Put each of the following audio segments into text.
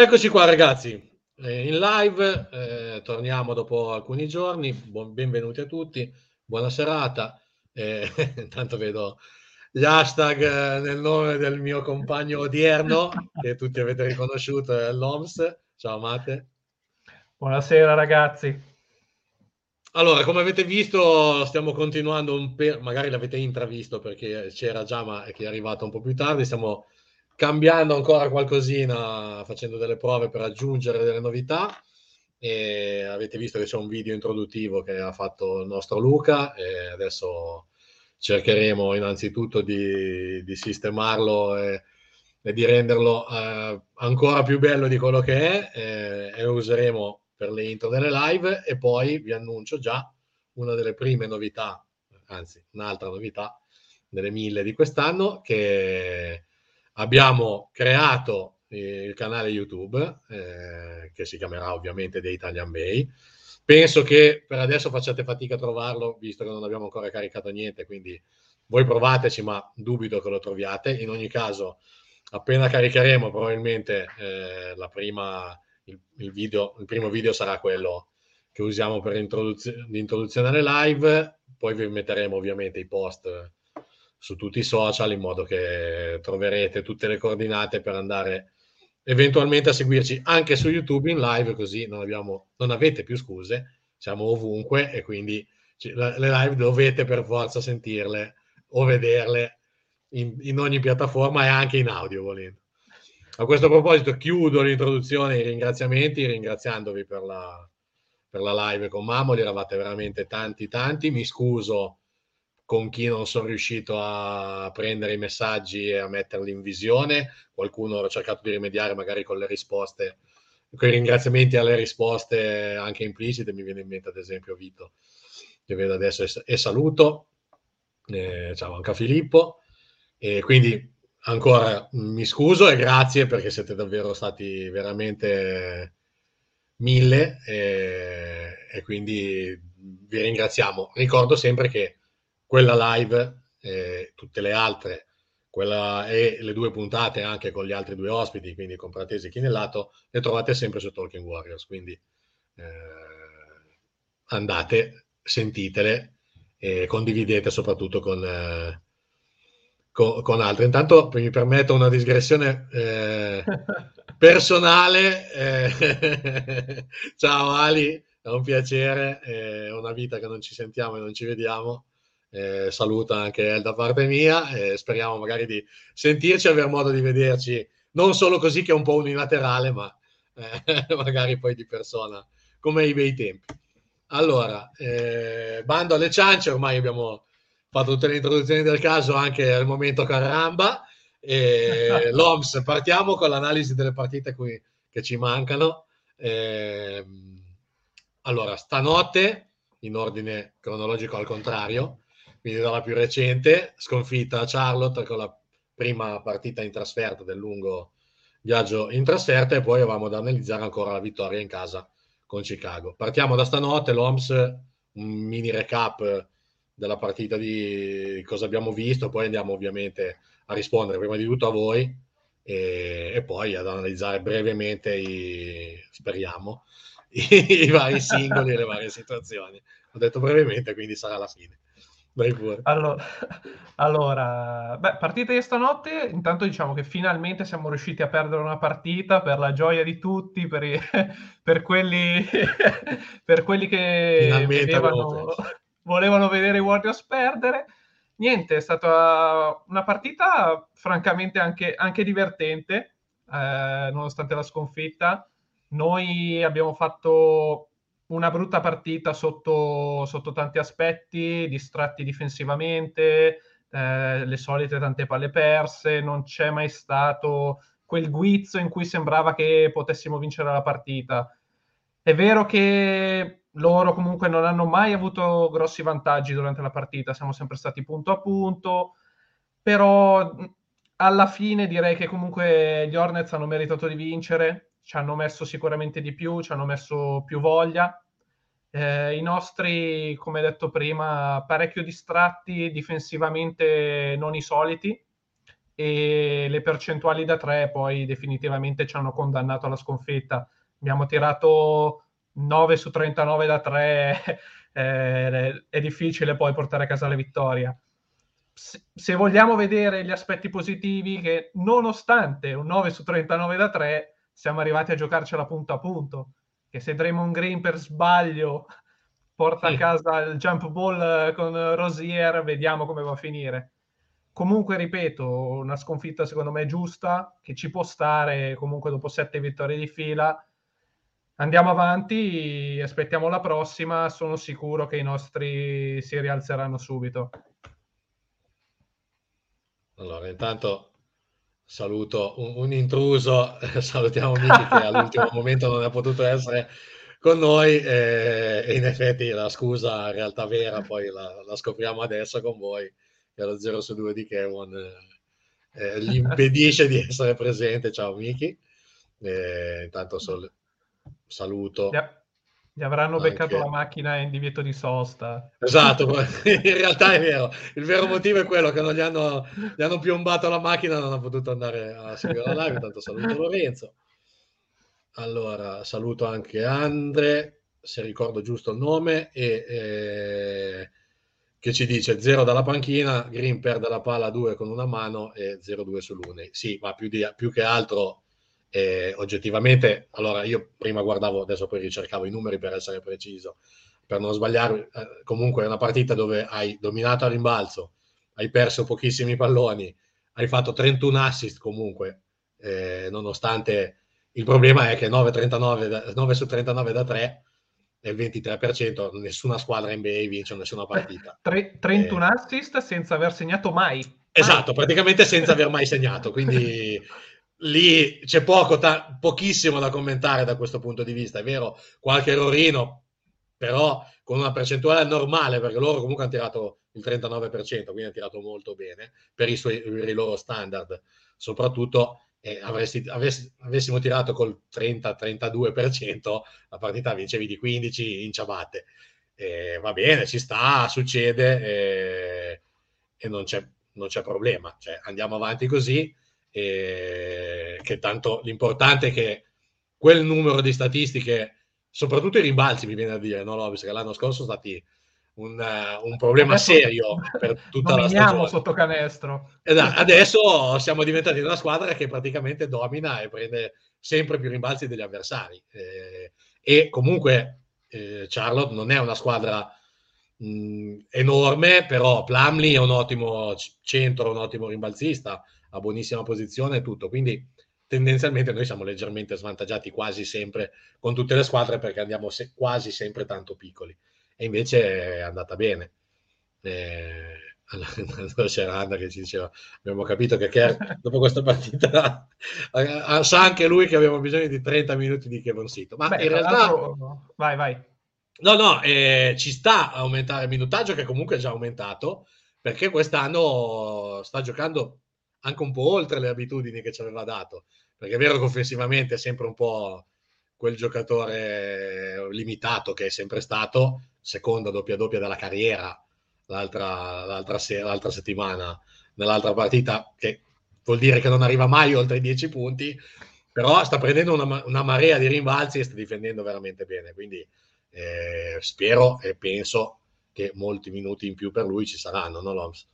Eccoci qua ragazzi, eh, in live, eh, torniamo dopo alcuni giorni, Buon, benvenuti a tutti, buona serata, eh, intanto vedo gli hashtag eh, nel nome del mio compagno odierno, che tutti avete riconosciuto, è l'OMS, ciao Mate. Buonasera ragazzi. Allora, come avete visto, stiamo continuando un per... magari l'avete intravisto perché c'era già, ma è che è arrivato un po' più tardi, stiamo cambiando ancora qualcosina, facendo delle prove per aggiungere delle novità. E avete visto che c'è un video introduttivo che ha fatto il nostro Luca e adesso cercheremo innanzitutto di, di sistemarlo e, e, di renderlo eh, ancora più bello di quello che è e, e lo useremo per le intro delle live e poi vi annuncio già una delle prime novità, anzi un'altra novità delle mille di quest'anno che Abbiamo creato eh, il canale YouTube, eh, che si chiamerà ovviamente The Italian Bay. Penso che per adesso facciate fatica a trovarlo, visto che non abbiamo ancora caricato niente, quindi voi provateci, ma dubito che lo troviate. In ogni caso, appena caricheremo, probabilmente eh, la prima, il, il, video, il primo video sarà quello che usiamo per l'introduzione alle live, poi vi metteremo ovviamente i post su tutti i social in modo che troverete tutte le coordinate per andare eventualmente a seguirci anche su YouTube in live, così non, abbiamo, non avete più scuse, siamo ovunque e quindi le live dovete per forza sentirle o vederle in, in ogni piattaforma e anche in audio volendo. A questo proposito chiudo l'introduzione e i ringraziamenti ringraziandovi per la, per la live con Mamoli, eravate veramente tanti tanti, mi scuso con chi non sono riuscito a prendere i messaggi e a metterli in visione. Qualcuno ha cercato di rimediare magari con le risposte, con i ringraziamenti alle risposte anche implicite. Mi viene in mente ad esempio Vito, che vedo adesso e, saluto. Eh, ciao anche a Filippo. E quindi ancora mi scuso e grazie perché siete davvero stati veramente mille e, e quindi vi ringraziamo. Ricordo sempre che quella live e tutte le altre, quella e le due puntate anche con gli altri due ospiti, quindi con Pratesi e Chinellato, le trovate sempre su Talking Warriors, quindi eh, andate, sentitele e condividete soprattutto con, eh, con, con, altri. Intanto mi permetto una digressione eh, personale. Eh, ciao Ali, è un piacere, è una vita che non ci sentiamo e non ci vediamo eh, saluta anche da parte mia e speriamo magari di sentirci aver modo di vederci non solo così che è un po' unilaterale, ma eh, magari poi di persona come i bei tempi. Allora, eh, bando alle ciance, ormai abbiamo fatto tutte le introduzioni del caso anche al momento caramba. E L'OMS, partiamo con l'analisi delle partite qui, che ci mancano. Eh, allora, stanotte, in ordine cronologico al contrario, quindi dalla più recente, sconfitta a Charlotte con la prima partita in trasferta del lungo viaggio in trasferta e poi avevamo da analizzare ancora la vittoria in casa con Chicago. Partiamo da stanotte, l'OMS, un mini recap della partita di cosa abbiamo visto, poi andiamo ovviamente a rispondere prima di tutto a voi e, e poi ad analizzare brevemente i, speriamo, i, i vari singoli le varie situazioni. Ho detto brevemente, quindi sarà la fine. Vai pure. Allora, allora, beh, partita di stanotte, intanto diciamo che finalmente siamo riusciti a perdere una partita per la gioia di tutti, per, i, per, quelli, per quelli che vedevano, volevano vedere i Warriors perdere. Niente, è stata una partita francamente anche, anche divertente, eh, nonostante la sconfitta. Noi abbiamo fatto una brutta partita sotto, sotto tanti aspetti, distratti difensivamente, eh, le solite tante palle perse, non c'è mai stato quel guizzo in cui sembrava che potessimo vincere la partita. È vero che loro comunque non hanno mai avuto grossi vantaggi durante la partita, siamo sempre stati punto a punto, però alla fine direi che comunque gli Hornets hanno meritato di vincere, ci hanno messo sicuramente di più, ci hanno messo più voglia. Eh, I nostri, come detto prima, parecchio distratti, difensivamente non i soliti. e le percentuali da 3 poi definitivamente ci hanno condannato alla sconfitta. Abbiamo tirato 9 su 39 da 3, eh, è difficile poi portare a casa la vittoria. Se vogliamo vedere gli aspetti positivi, che nonostante un 9 su 39 da 3, siamo arrivati a giocarcela punto a punto. Che se Draymond Green per sbaglio porta sì. a casa il jump ball con Rosier, vediamo come va a finire. Comunque, ripeto, una sconfitta secondo me giusta, che ci può stare comunque dopo sette vittorie di fila Andiamo avanti, aspettiamo la prossima, sono sicuro che i nostri si rialzeranno subito. Allora, intanto saluto un, un intruso, salutiamo Miki che all'ultimo momento non è potuto essere con noi e, e, in effetti la scusa in realtà vera poi la, la, scopriamo adesso con voi, che lo 0 su 2 di Kevon eh, eh, gli impedisce di essere presente. Ciao Miki. Eh, intanto sol- saluto. Yeah. Gli avranno anche... beccato la macchina in divieto di sosta. Esatto, in realtà è vero. Il vero motivo è quello che non gli hanno, gli hanno piombato la macchina, non ha potuto andare a seguire la live. Tanto saluto Lorenzo. Allora, saluto anche Andre, se ricordo giusto il nome, e, eh, che ci dice 0 dalla panchina, Green perde la palla 2 con una mano e 0-2 sull'Une. Sì, ma più, di, più che altro e oggettivamente, allora io prima guardavo, adesso poi ricercavo i numeri per essere preciso, per non sbagliare, eh, comunque è una partita dove hai dominato a rimbalzo, hai perso pochissimi palloni, hai fatto 31 assist comunque, eh, nonostante il problema è che 9, 39, 9 su 39 da 3 è il 23%, nessuna squadra NBA vince nessuna partita. 3, 31 eh, assist senza aver segnato mai. Esatto, praticamente senza aver mai segnato, quindi lì c'è poco, ta- pochissimo da commentare da questo punto di vista. È vero, qualche errorino, però con una percentuale normale, perché loro comunque hanno tirato il 39%, quindi hanno tirato molto bene per i, suoi, per i loro standard. Soprattutto eh, avresti, avessi, avessimo tirato col 30-32%, la partita vincevi di 15 in ciabatte. Eh, va bene, ci sta, succede eh, e non c'è, non c'è problema. Cioè, andiamo avanti così e che tanto l'importante è che quel numero di statistiche, soprattutto i rimbalzi, mi viene a dire, no, Lovis, che l'anno scorso sono stati un, uh, un problema adesso serio per tutta la stagione. sotto canestro. Esatto, adesso siamo diventati una squadra che praticamente domina e prende sempre più rimbalzi degli avversari. Eh, e comunque eh, Charlotte non è una squadra mh, enorme, però Plumley è un ottimo centro, un ottimo rimbalzista a buonissima posizione e tutto. Quindi tendenzialmente noi siamo leggermente svantaggiati quasi sempre con tutte le squadre perché andiamo se- quasi sempre tanto piccoli. E invece è andata bene. Eh, allora c'era Anna che ci diceva abbiamo capito che Kerr dopo questa partita sa anche lui che abbiamo bisogno di 30 minuti di Kevin Sito ma Beh, in realtà vai vai no no eh, ci sta a aumentare il minutaggio che comunque è già aumentato perché quest'anno sta giocando anche un po' oltre le abitudini che ci aveva dato, perché è vero che offensivamente è sempre un po' quel giocatore limitato che è sempre stato, seconda doppia doppia della carriera l'altra, l'altra, se- l'altra settimana nell'altra partita, che vuol dire che non arriva mai oltre i 10 punti, però sta prendendo una, una marea di rimbalzi e sta difendendo veramente bene, quindi eh, spero e penso che molti minuti in più per lui ci saranno, no Loms?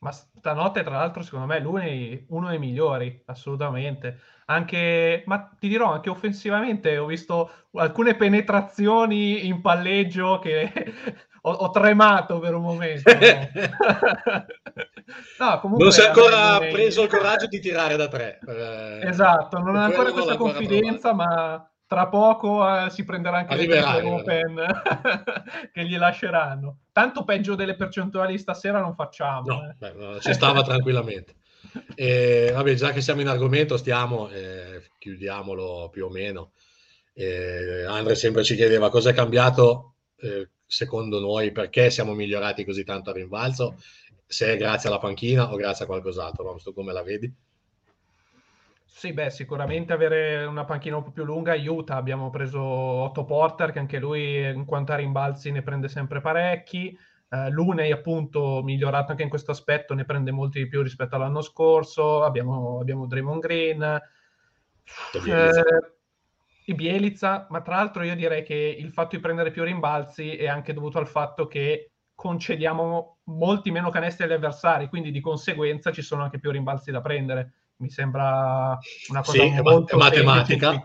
Ma stanotte, tra l'altro, secondo me è uno dei migliori, assolutamente. Anche, ma ti dirò, anche offensivamente ho visto alcune penetrazioni in palleggio che ho, ho tremato per un momento. no, comunque, non si è ancora preso il coraggio di tirare da tre. Eh, esatto, non ha ancora questa confidenza, ma tra poco eh, si prenderà anche Arriverai, le Open che gli lasceranno. Tanto peggio delle percentuali stasera non facciamo. No, eh. beh, no ci stava tranquillamente. E, vabbè, già che siamo in argomento, stiamo, eh, chiudiamolo più o meno. Eh, Andre sempre ci chiedeva cosa è cambiato eh, secondo noi, perché siamo migliorati così tanto a rinvalzo, se è grazie alla panchina o grazie a qualcos'altro. Vamos, tu come la vedi? Sì, beh, sicuramente avere una panchina un po' più lunga aiuta. Abbiamo preso Otto Porter, che anche lui in quanto a rimbalzi ne prende sempre parecchi. Uh, Lunei appunto migliorato anche in questo aspetto, ne prende molti di più rispetto all'anno scorso, abbiamo, abbiamo Draymond Green, eh, e Bielizza, ma tra l'altro io direi che il fatto di prendere più rimbalzi è anche dovuto al fatto che concediamo molti meno canestri agli avversari, quindi di conseguenza ci sono anche più rimbalzi da prendere. Mi sembra una cosa sì, molto matematica.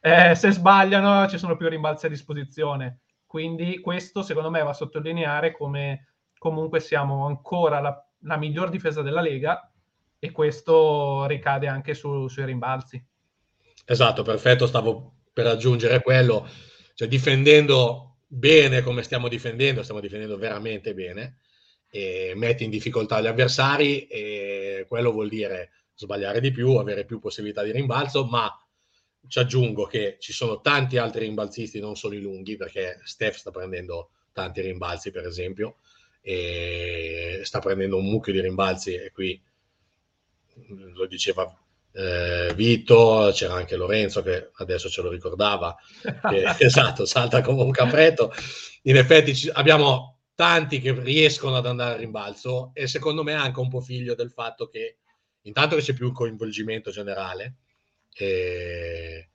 Eh, se sbagliano ci sono più rimbalzi a disposizione. Quindi questo secondo me va a sottolineare come comunque siamo ancora la, la miglior difesa della Lega e questo ricade anche su, sui rimbalzi. Esatto, perfetto, stavo per aggiungere quello, cioè difendendo bene come stiamo difendendo, stiamo difendendo veramente bene, e metti in difficoltà gli avversari e quello vuol dire sbagliare di più, avere più possibilità di rimbalzo, ma ci aggiungo che ci sono tanti altri rimbalzisti, non solo i lunghi, perché Steph sta prendendo tanti rimbalzi, per esempio, e sta prendendo un mucchio di rimbalzi e qui lo diceva eh, Vito, c'era anche Lorenzo che adesso ce lo ricordava, che, esatto, salta come un capretto. In effetti ci, abbiamo tanti che riescono ad andare a rimbalzo e secondo me è anche un po' figlio del fatto che intanto che c'è più coinvolgimento generale e,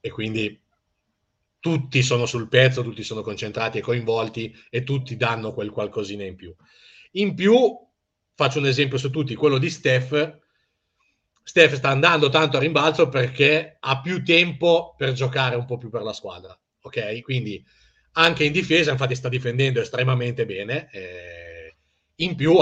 e quindi tutti sono sul pezzo, tutti sono concentrati e coinvolti e tutti danno quel qualcosina in più. In più, faccio un esempio su tutti, quello di Steph, Steph sta andando tanto a rimbalzo perché ha più tempo per giocare un po' più per la squadra. Ok? Quindi anche in difesa, infatti, sta difendendo estremamente bene. Eh, in più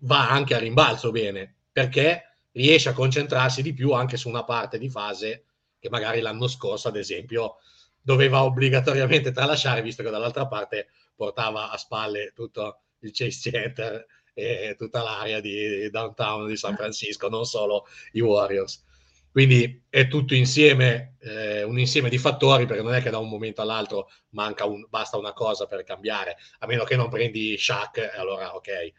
va anche a rimbalzo bene perché riesce a concentrarsi di più anche su una parte di fase che magari l'anno scorso, ad esempio, doveva obbligatoriamente tralasciare, visto che dall'altra parte portava a spalle tutto il chase center e tutta l'area di downtown di San Francisco, non solo i Warriors. Quindi è tutto insieme, eh, un insieme di fattori, perché non è che da un momento all'altro manca un, basta una cosa per cambiare, a meno che non prendi Shaq, allora ok,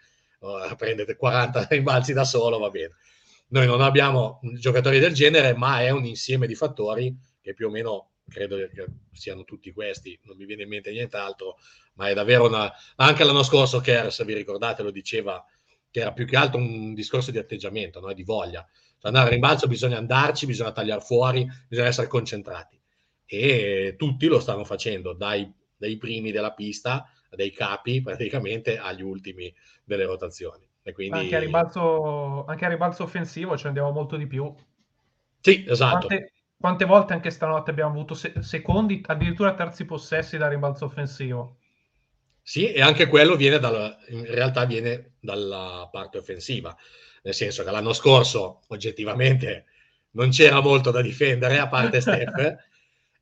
prendete 40 rimbalzi da solo, va bene. Noi non abbiamo giocatori del genere, ma è un insieme di fattori che più o meno credo che siano tutti questi, non mi viene in mente nient'altro, ma è davvero una... Anche l'anno scorso Kers, vi ricordate, lo diceva, che era più che altro un discorso di atteggiamento, no? di voglia. Per andare a rimbalzo bisogna andarci, bisogna tagliare fuori, bisogna essere concentrati. E tutti lo stanno facendo, dai, dai primi della pista, dai capi praticamente agli ultimi delle rotazioni. E quindi... anche, a ribalzo, anche a ribalzo offensivo ci andiamo molto di più. Sì, esatto. Quante, quante volte anche stanotte abbiamo avuto se- secondi, addirittura terzi possessi da rimbalzo offensivo? Sì, e anche quello viene dalla, in realtà viene dalla parte offensiva, nel senso che l'anno scorso oggettivamente non c'era molto da difendere, a parte Steph.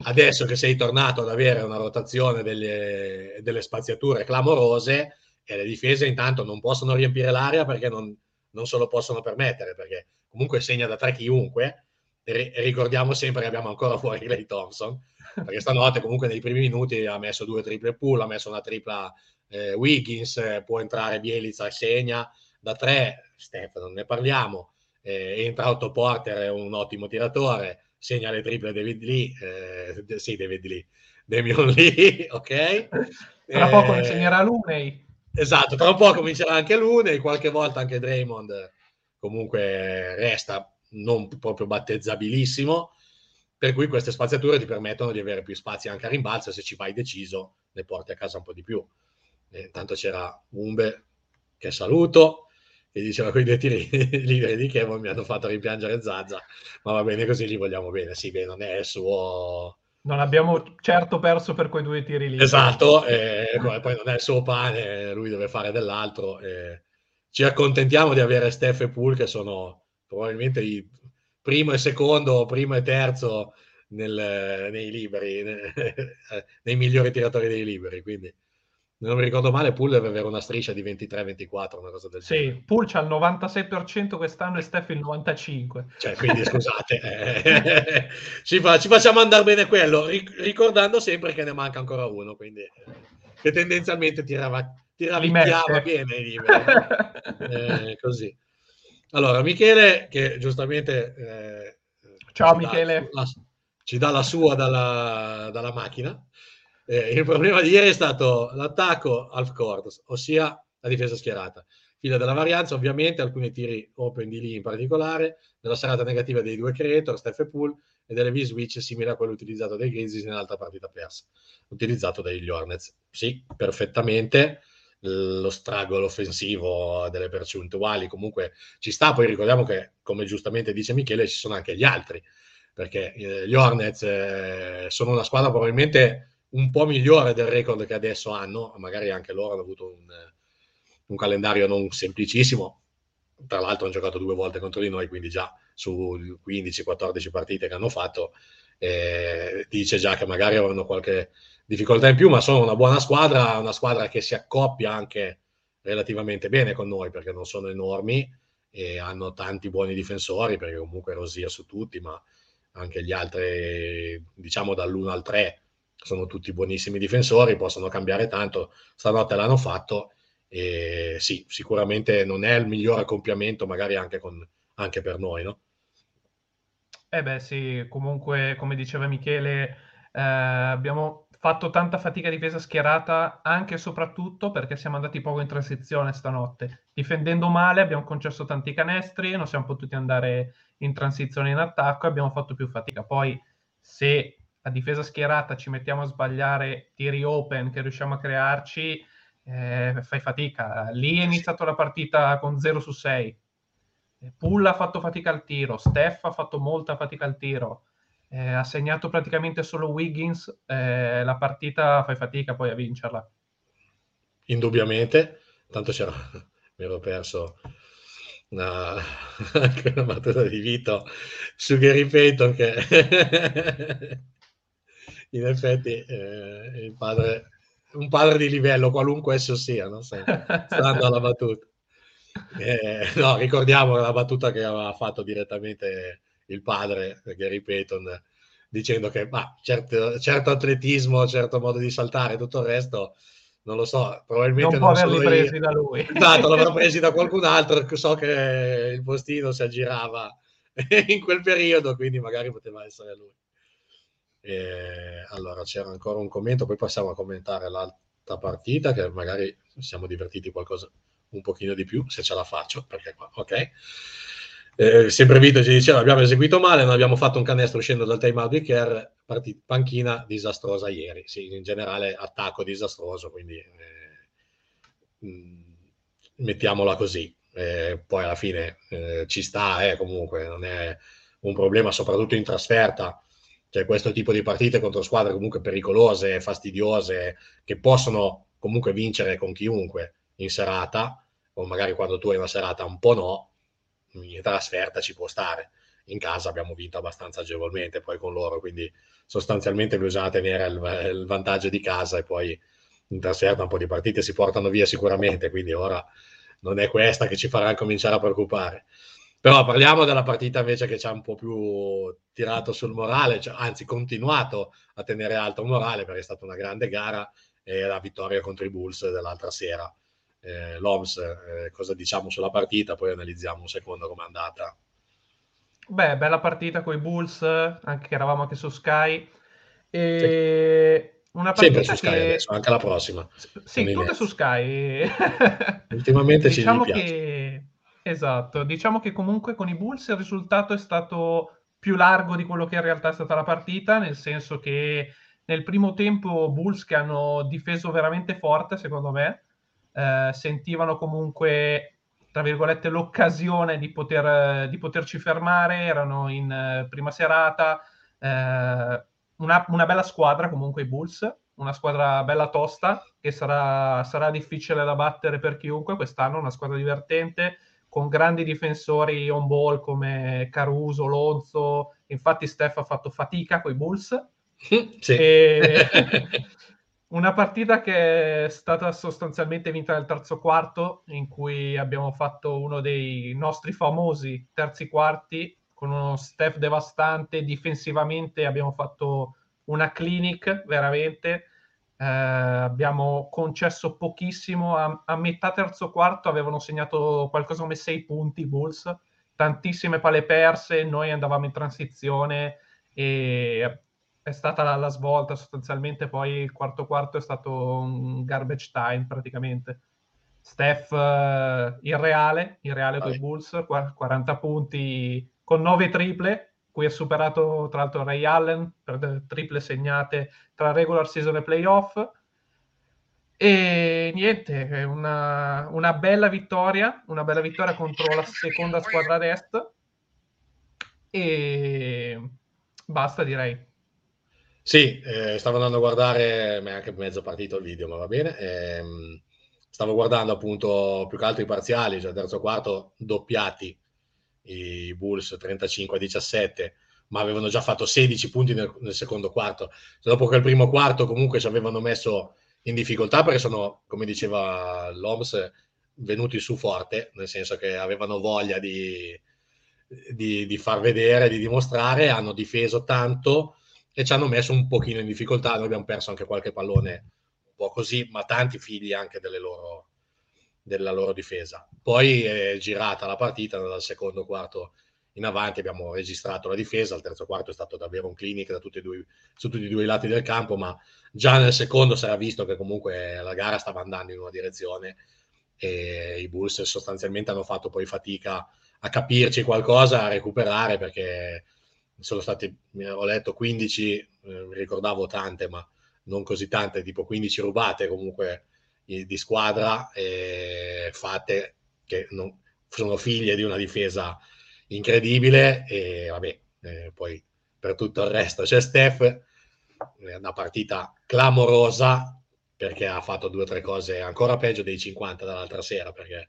Adesso che sei tornato ad avere una rotazione delle, delle spaziature clamorose, e le difese intanto non possono riempire l'area perché non, non se lo possono permettere, perché comunque segna da tre chiunque, e ricordiamo sempre che abbiamo ancora fuori Clay Thompson, perché stanotte comunque nei primi minuti ha messo due triple pull, ha messo una tripla eh, Wiggins, eh, può entrare Bielizza, segna. Da tre, Stefano, ne parliamo, eh, entra Otto Porter, è un ottimo tiratore, segna le triple David Lee, eh, sì David Lee, Damian Lee, ok? Tra poco ne eh, segnerà Lunei. Esatto, tra un po' comincerà anche Lunei, qualche volta anche Draymond comunque resta non proprio battezzabilissimo, per cui queste spaziature ti permettono di avere più spazi anche a rimbalzo se ci vai deciso le porti a casa un po' di più. E intanto c'era Umbe, che saluto, che diceva quei due tiri liberi di Kevin mi hanno fatto rimpiangere Zazza, ma va bene così, li vogliamo bene. Sì, beh, non è il suo... Non abbiamo certo perso per quei due tiri liberi. Esatto, e poi non è il suo pane, lui deve fare dell'altro. ci accontentiamo di avere Steph e Pool che sono probabilmente i primo e secondo, primo e terzo nel, nei liberi, nei migliori tiratori dei liberi. Quindi, non mi ricordo male, Pool deve avere una striscia di 23-24, una cosa del sì, genere. Sì, Pool c'ha il 96% quest'anno e Steph il 95%. Cioè, quindi scusate, eh, ci, fa, ci, facciamo andare bene quello, ricordando sempre che ne manca ancora uno, quindi eh, che tendenzialmente tirava, tiravicchiava bene i liberi. eh, così. Allora, Michele, che giustamente... Eh, Ciao Michele. La, ci dà la sua dalla, dalla macchina. Eh, il problema di ieri è stato l'attacco half court, ossia la difesa schierata. Fila della varianza, ovviamente, alcuni tiri open di lì in particolare, nella serata negativa dei due creator, Steph e Pool, e delle V-switch simile a quello utilizzato dai Grizzlies nell'altra partita persa, utilizzato dagli Hornets. Sì, perfettamente lo stragolo offensivo delle percentuali comunque ci sta, poi ricordiamo che come giustamente dice Michele ci sono anche gli altri, perché eh, gli Hornets eh, sono una squadra probabilmente un po' migliore del record che adesso hanno, magari anche loro hanno avuto un, un calendario non semplicissimo, tra l'altro hanno giocato due volte contro di noi, quindi già su 15-14 partite che hanno fatto, eh, dice già che magari avranno qualche difficoltà in più, ma sono una buona squadra, una squadra che si accoppia anche relativamente bene con noi perché non sono enormi e hanno tanti buoni difensori perché comunque Rosier su tutti, ma anche gli altri, diciamo dall'1 al 3, sono tutti buonissimi difensori, possono cambiare tanto, stanotte l'hanno fatto e sì, sicuramente non è il migliore accoppiamento magari anche, con, anche per noi, no? Eh beh sì, comunque come diceva Michele, eh, abbiamo fatto tanta fatica difesa schierata anche e soprattutto perché siamo andati poco in transizione stanotte. Difendendo male abbiamo concesso tanti canestri, non siamo potuti andare in transizione in attacco e abbiamo fatto più fatica. Poi se a difesa schierata ci mettiamo a sbagliare tiri open che riusciamo a crearci, eh, fai fatica. Lì è iniziato la partita con 0 su 6. Pull ha fatto fatica al tiro, Steph ha fatto molta fatica al tiro eh, ha segnato praticamente solo Wiggins, eh, la partita fai fatica poi a vincerla. Indubbiamente, tanto c'era, mi ero perso una, anche una battuta di Vito su Gary Payton che in effetti eh, il padre, un padre di livello, qualunque esso sia, no? stando alla battuta. Eh, no, ricordiamo la battuta che aveva fatto direttamente il padre, Gary Payton, dicendo che ma, certo, certo, atletismo, certo modo di saltare, tutto il resto non lo so, probabilmente non, non può averli presi da lui. Esatto, l'avrò presi da qualcun altro, so che il postino si aggirava in quel periodo, quindi magari poteva essere lui. E, allora c'era ancora un commento, poi passiamo a commentare l'altra partita, che magari siamo divertiti qualcosa un pochino di più, se ce la faccio, perché qua, ok eh, sempre Vito ci diceva abbiamo eseguito male, non abbiamo fatto un canestro uscendo dal time out di Kerr, partita, panchina disastrosa ieri, sì, in generale attacco disastroso, quindi eh, mm, mettiamola così. Eh, poi alla fine eh, ci sta, eh, comunque non è un problema, soprattutto in trasferta. Cioè, questo tipo di partite contro squadre comunque pericolose, fastidiose, che possono comunque vincere con chiunque in serata, o magari quando tu hai una serata un po' no, in trasferta ci può stare. In casa abbiamo vinto abbastanza agevolmente poi con loro, quindi sostanzialmente bisogna tenere il, il vantaggio di casa e poi in trasferta un po' di partite si portano via sicuramente, quindi ora non è questa che ci farà cominciare a preoccupare. Però parliamo della partita invece che ci ha un po' più tirato sul morale, cioè, anzi continuato a tenere alto il morale perché è stata una grande gara e la vittoria contro i Bulls dell'altra sera eh, l'OMS, eh, cosa diciamo sulla partita, poi analizziamo un secondo com'è andata. Beh, bella partita con i Bulls, anche che eravamo anche su Sky. E... Sì. Una partita Sempre su Sky che... adesso, anche la prossima. Sì, tutte su Sky. Ultimamente diciamo ci che... Esatto, diciamo che comunque con i Bulls il risultato è stato più largo di quello che in realtà è stata la partita, nel senso che nel primo tempo Bulls che hanno difeso veramente forte, secondo me, eh, sentivano comunque, tra virgolette, l'occasione di, poter, di poterci fermare, erano in eh, prima serata, eh, una, una, bella squadra comunque i Bulls, una squadra bella tosta che sarà, sarà difficile da battere per chiunque quest'anno, una squadra divertente con grandi difensori on ball come Caruso, Lonzo, infatti Steph ha fatto fatica con i Bulls. Sì. E... Una partita che è stata sostanzialmente vinta nel terzo quarto, in cui abbiamo fatto uno dei nostri famosi terzi quarti, con uno staff devastante. Difensivamente abbiamo fatto una clinic, veramente. Eh, abbiamo concesso pochissimo. A, a, metà terzo quarto avevano segnato qualcosa come sei punti i Bulls, tantissime palle perse. Noi andavamo in transizione e è stata la, la, svolta sostanzialmente, poi il quarto quarto è stato un garbage time praticamente. Steph uh, irreale, irreale con i Bulls, 40 punti con 9 triple, cui ha superato tra l'altro Ray Allen per triple segnate tra regular season e playoff. E niente, una, una bella vittoria, una bella vittoria contro la seconda squadra d'est. E basta direi. Sì, eh, stavo andando a guardare, ma è anche mezzo partito il video, ma va bene. Ehm, stavo guardando appunto più che altro i parziali, cioè terzo quarto doppiati, i Bulls 35 a 17, ma avevano già fatto 16 punti nel, nel secondo quarto. Cioè, dopo il primo quarto comunque ci avevano messo in difficoltà perché sono, come diceva l'Oms, venuti su forte, nel senso che avevano voglia di, di, di far vedere, di dimostrare, hanno difeso tanto e ci hanno messo un pochino in difficoltà. Noi abbiamo perso anche qualche pallone un po' così, ma tanti figli anche loro, della loro difesa. Poi è girata la partita dal secondo quarto in avanti, abbiamo registrato la difesa, il terzo quarto è stato davvero un clinic da tutti e due, su tutti e due i lati del campo, ma già nel secondo si era visto che comunque la gara stava andando in una direzione e i Bulls sostanzialmente hanno fatto poi fatica a capirci qualcosa, a recuperare perché sono stati, ho letto 15, eh, ricordavo tante, ma non così tante, tipo 15 rubate comunque di squadra eh, fatte che non, sono figlie di una difesa incredibile e vabbè, eh, poi per tutto il resto c'è Steph, una partita clamorosa perché ha fatto due o tre cose ancora peggio dei 50 dall'altra sera perché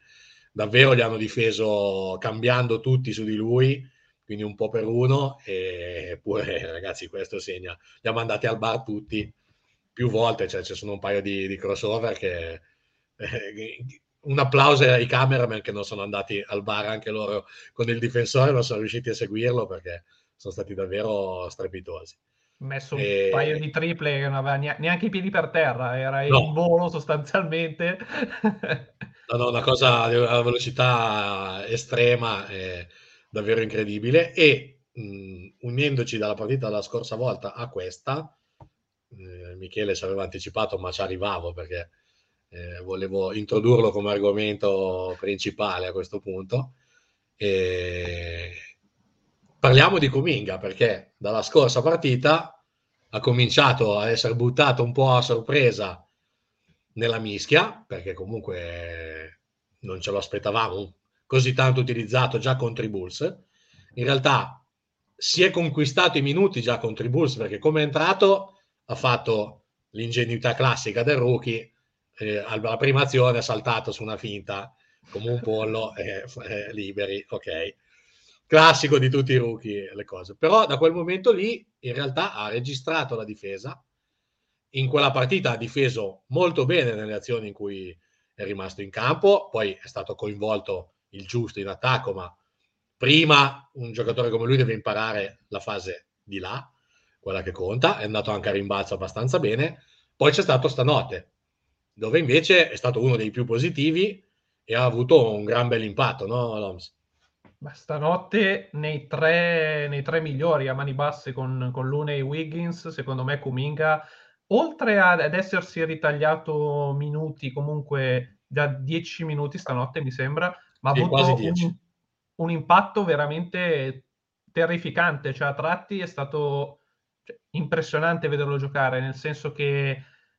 davvero gli hanno difeso cambiando tutti su di lui quindi un po' per uno, eppure ragazzi questo segna, li ha mandati al bar tutti più volte, cioè ci sono un paio di, di crossover che... Eh, un applauso ai cameraman che non sono andati al bar anche loro con il difensore, non sono riusciti a seguirlo perché sono stati davvero strepitosi. Messo e... un paio di triple che non aveva neanche i piedi per terra, era no. in volo sostanzialmente. no, no, una cosa a velocità estrema. Eh, davvero incredibile e mh, unendoci dalla partita della scorsa volta a questa, eh, Michele ci aveva anticipato ma ci arrivavo perché eh, volevo introdurlo come argomento principale a questo punto. E parliamo di Cominga perché dalla scorsa partita ha cominciato a essere buttato un po' a sorpresa nella mischia perché comunque non ce lo aspettavamo così tanto utilizzato già contro i Bulls. In realtà si è conquistato i minuti già contro i Bulls perché come è entrato ha fatto l'ingenuità classica del rookie, eh, alla prima azione ha saltato su una finta come un pollo, eh, eh, liberi, ok. Classico di tutti i rookie le cose. Però da quel momento lì in realtà ha registrato la difesa. In quella partita ha difeso molto bene nelle azioni in cui è rimasto in campo, poi è stato coinvolto il giusto in attacco, ma prima un giocatore come lui deve imparare la fase di là, quella che conta, è andato anche a rimbalzo abbastanza bene, poi c'è stato stanotte, dove invece è stato uno dei più positivi e ha avuto un gran bel impatto, no Loms? Ma stanotte nei tre, nei tre migliori a mani basse con, con Lune e Wiggins, secondo me Kuminga, oltre ad essersi ritagliato minuti, comunque da 10 minuti stanotte mi sembra, ma ha avuto un, un, impatto veramente terrificante, cioè a tratti è stato impressionante vederlo giocare, nel senso che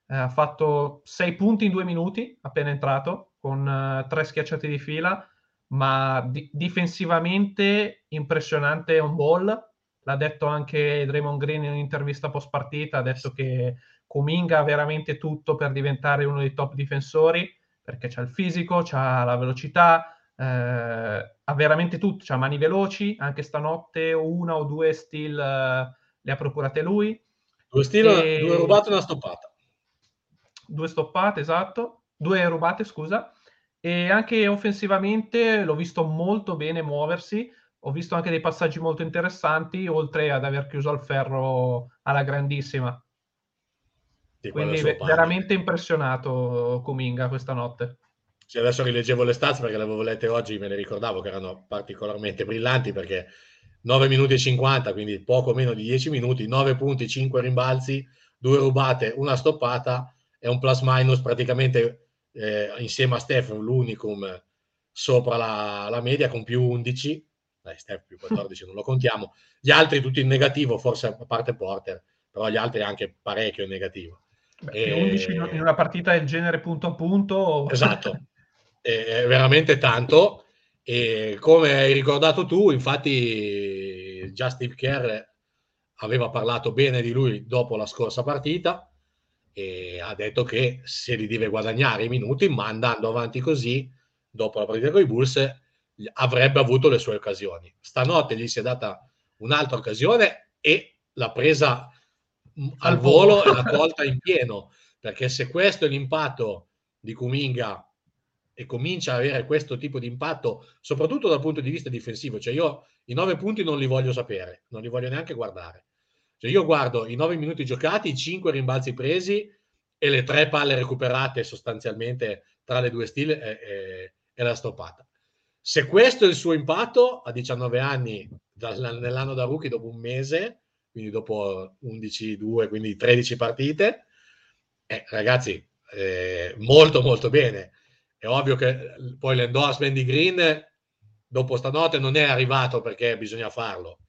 eh, ha fatto sei punti in due minuti appena entrato, con uh, tre schiacciate di fila, ma di- difensivamente impressionante on ball, l'ha detto anche Draymond Green in un'intervista post partita, ha detto che Kuminga ha veramente tutto per diventare uno dei top difensori, perché c'ha il fisico, c'ha la velocità, eh, ha veramente tutto, ha mani veloci, anche stanotte una o due steal eh, le ha procurate lui. Due steal, e... due rubate e una stoppata. Due stoppate, esatto. Due rubate, scusa. E anche offensivamente l'ho visto molto bene muoversi. Ho visto anche dei passaggi molto interessanti, oltre ad aver chiuso al ferro alla grandissima. Sì, Quindi veramente impressionato Kuminga questa notte. Sì, adesso rileggevo le stats perché le avevo lette oggi, me le ricordavo che erano particolarmente brillanti perché 9 minuti e 50, quindi poco meno di 10 minuti, 9 punti, 5 rimbalzi, 2 rubate, una stoppata è un plus minus praticamente eh, insieme a Steph l'unicum sopra la, la, media con più 11, dai Steph più 14 non lo contiamo, gli altri tutti in negativo, forse a parte Porter, però gli altri anche parecchio in negativo. Beh, e... 11 in una partita del genere punto a punto. Esatto, è veramente tanto. E come hai ricordato tu, infatti, già Steve Kerr aveva parlato bene di lui dopo la scorsa partita e ha detto che se li deve guadagnare i minuti, ma andando avanti così, dopo la partita con i Bulls, avrebbe avuto le sue occasioni. Stanotte gli si è data un'altra occasione e l'ha presa al volo e l'ha colta in pieno, perché se questo è l'impatto di Kuminga e comincia ad avere questo tipo di impatto, soprattutto dal punto di vista difensivo, cioè io i nove punti non li voglio sapere, non li voglio neanche guardare. Cioè io guardo i nove minuti giocati, i cinque rimbalzi presi e le tre palle recuperate sostanzialmente tra le due stile e, e, e la stoppata. Se questo è il suo impatto a 19 anni, nell'anno da rookie, dopo un mese, quindi dopo 11-2, quindi 13 partite, eh, ragazzi, eh, molto molto bene. È ovvio che poi l'endorsement di Green dopo stanotte non è arrivato perché bisogna farlo.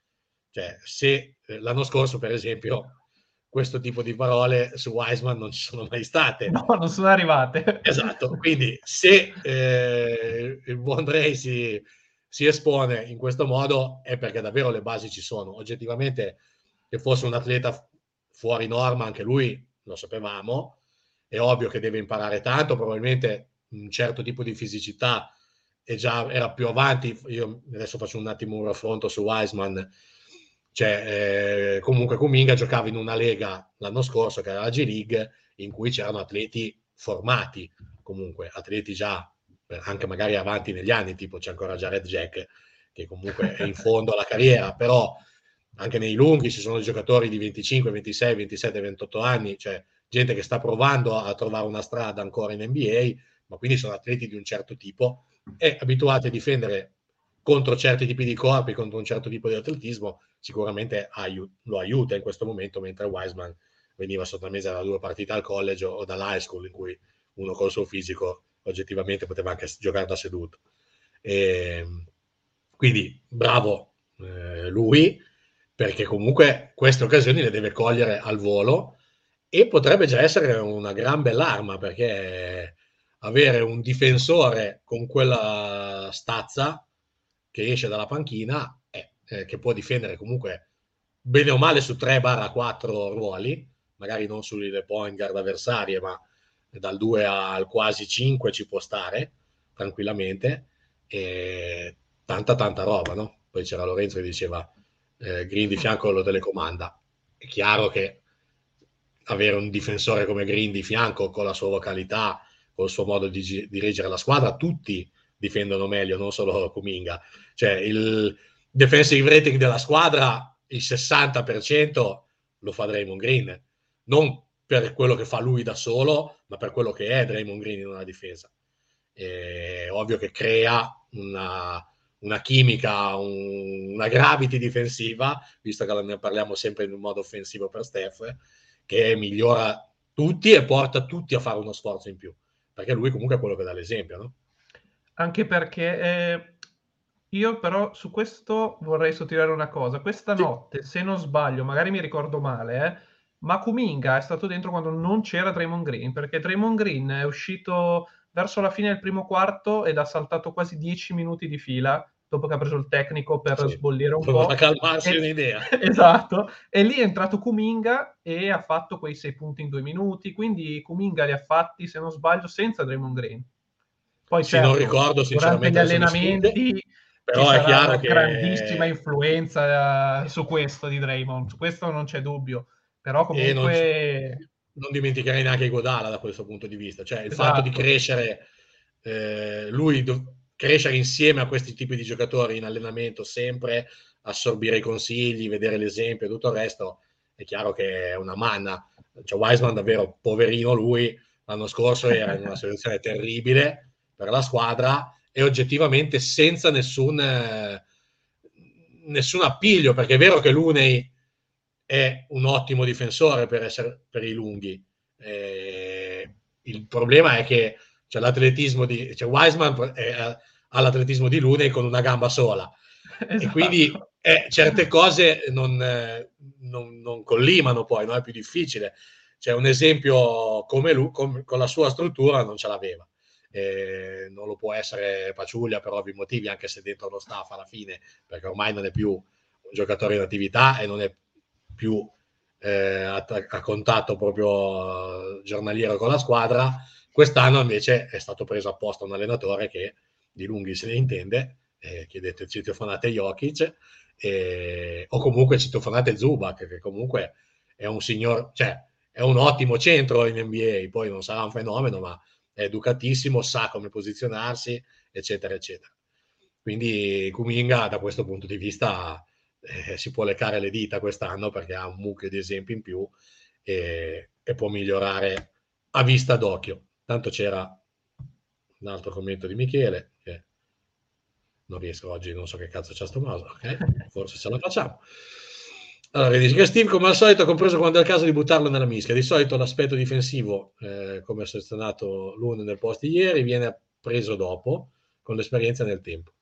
Cioè, se eh, l'anno scorso, per esempio, questo tipo di parole su Wiseman non ci sono mai state. No, non sono arrivate. Esatto, quindi se eh, il buon Dre si, si, espone in questo modo è perché davvero le basi ci sono. Oggettivamente che fosse un atleta fuori norma, anche lui lo sapevamo, è ovvio che deve imparare tanto, probabilmente un certo tipo di fisicità e già era più avanti. Io adesso faccio un attimo un raffronto su Wiseman. Cioè, eh, comunque Kuminga giocava in una lega l'anno scorso che era la G-League in cui c'erano atleti formati, comunque atleti già anche magari avanti negli anni, tipo c'è ancora Jared Jack che comunque è in fondo alla carriera, però anche nei lunghi ci sono giocatori di 25, 26, 27, 28 anni, cioè gente che sta provando a trovare una strada ancora in NBA, ma quindi sono atleti di un certo tipo e abituati a difendere contro certi tipi di corpi, contro un certo tipo di atletismo, sicuramente aiut- lo aiuta in questo momento, mentre Wiseman veniva sottomesso da due partite al college o dall'high school in cui uno col suo fisico oggettivamente poteva anche giocare da seduto. E, ehm, quindi bravo eh, lui, perché comunque queste occasioni le deve cogliere al volo e potrebbe già essere una gran bell'arma perché avere un difensore con quella stazza che esce dalla panchina eh, eh, che può difendere comunque bene o male su 3-4 ruoli, magari non sulle point guard avversarie, ma dal 2 al quasi 5 ci può stare tranquillamente e tanta tanta roba, no? Poi c'era Lorenzo che diceva eh, Green di fianco lo telecomanda. È chiaro che avere un difensore come Green di fianco con la sua vocalità, con il suo modo di dirigere la squadra, tutti difendono meglio, non solo Kuminga. Cioè il defensive rating della squadra, il 60% lo fa Draymond Green, non per quello che fa lui da solo, ma per quello che è Draymond Green in una difesa. È ovvio che crea una, una chimica, un, una gravity difensiva, visto che ne parliamo sempre in un modo offensivo per Steph, che migliora tutti e porta tutti a fare uno sforzo in più, perché lui comunque è quello che dà l'esempio, no? Anche perché eh, io però su questo vorrei sottolineare una cosa. Questa sì. notte, se non sbaglio, magari mi ricordo male, eh, ma Kuminga è stato dentro quando non c'era Draymond Green, perché Draymond Green è uscito verso la fine del primo quarto ed ha saltato quasi 10 minuti di fila dopo che ha preso il tecnico per sì, sbollire un po'. Per calmarsi e, un'idea. esatto. E lì è entrato Kuminga e ha fatto quei 6 punti in 2 minuti, quindi Kuminga li ha fatti, se non sbaglio, senza Draymond Green. Poi sì, certo, non ricordo durante gli allenamenti però è chiaro una che grandissima influenza uh, su questo di Draymond, su questo non c'è dubbio. Però comunque non, non dimenticherei neanche Godala da questo punto di vista, cioè il esatto. fatto di crescere eh, lui do- crescere insieme a questi tipi di giocatori in allenamento sempre, assorbire i consigli, vedere l'esempio e tutto il resto, è chiaro che è una manna. Cioè, Wiseman davvero poverino lui, l'anno scorso era in una situazione terribile per la squadra e oggettivamente senza nessun, nessun appiglio, perché è vero che Lunei è un ottimo difensore per, essere, per i lunghi. Eh, il problema è che c'è l'atletismo di cioè Wiseman è, ha l'atletismo di Lunei con una gamba sola esatto. e quindi eh, certe cose non, non, non, collimano poi, no? è più difficile. C'è un esempio come lui, con, con la sua struttura non ce l'aveva. Eh, non lo può essere Paciuglia per ovvi motivi, anche se dentro lo staff alla fine, perché ormai non è più un giocatore in attività e non è più eh, a, a, contatto proprio giornaliero con la squadra. Quest'anno invece è stato preso apposta un allenatore che di lunghi se ne intende, eh, chiedete citofonate Jokic, eh, o comunque citofonate Zubac, che comunque è un signor, cioè è un ottimo centro in NBA, poi non sarà un fenomeno, ma è educatissimo, sa come posizionarsi, eccetera, eccetera. Quindi Kuminga da questo punto di vista eh, si può leccare le dita quest'anno perché ha un mucchio di esempi in più e, e può migliorare a vista d'occhio. Tanto c'era un altro commento di Michele che non riesco oggi, non so che cazzo c'è sto mouse, ok? Forse ce la facciamo. Allora, dice che Steve, come al solito, ha compreso quando è il caso di buttarlo nella mischia. Di solito l'aspetto difensivo, eh, come ha selezionato l'uno nel post di ieri, viene preso dopo, con l'esperienza nel tempo.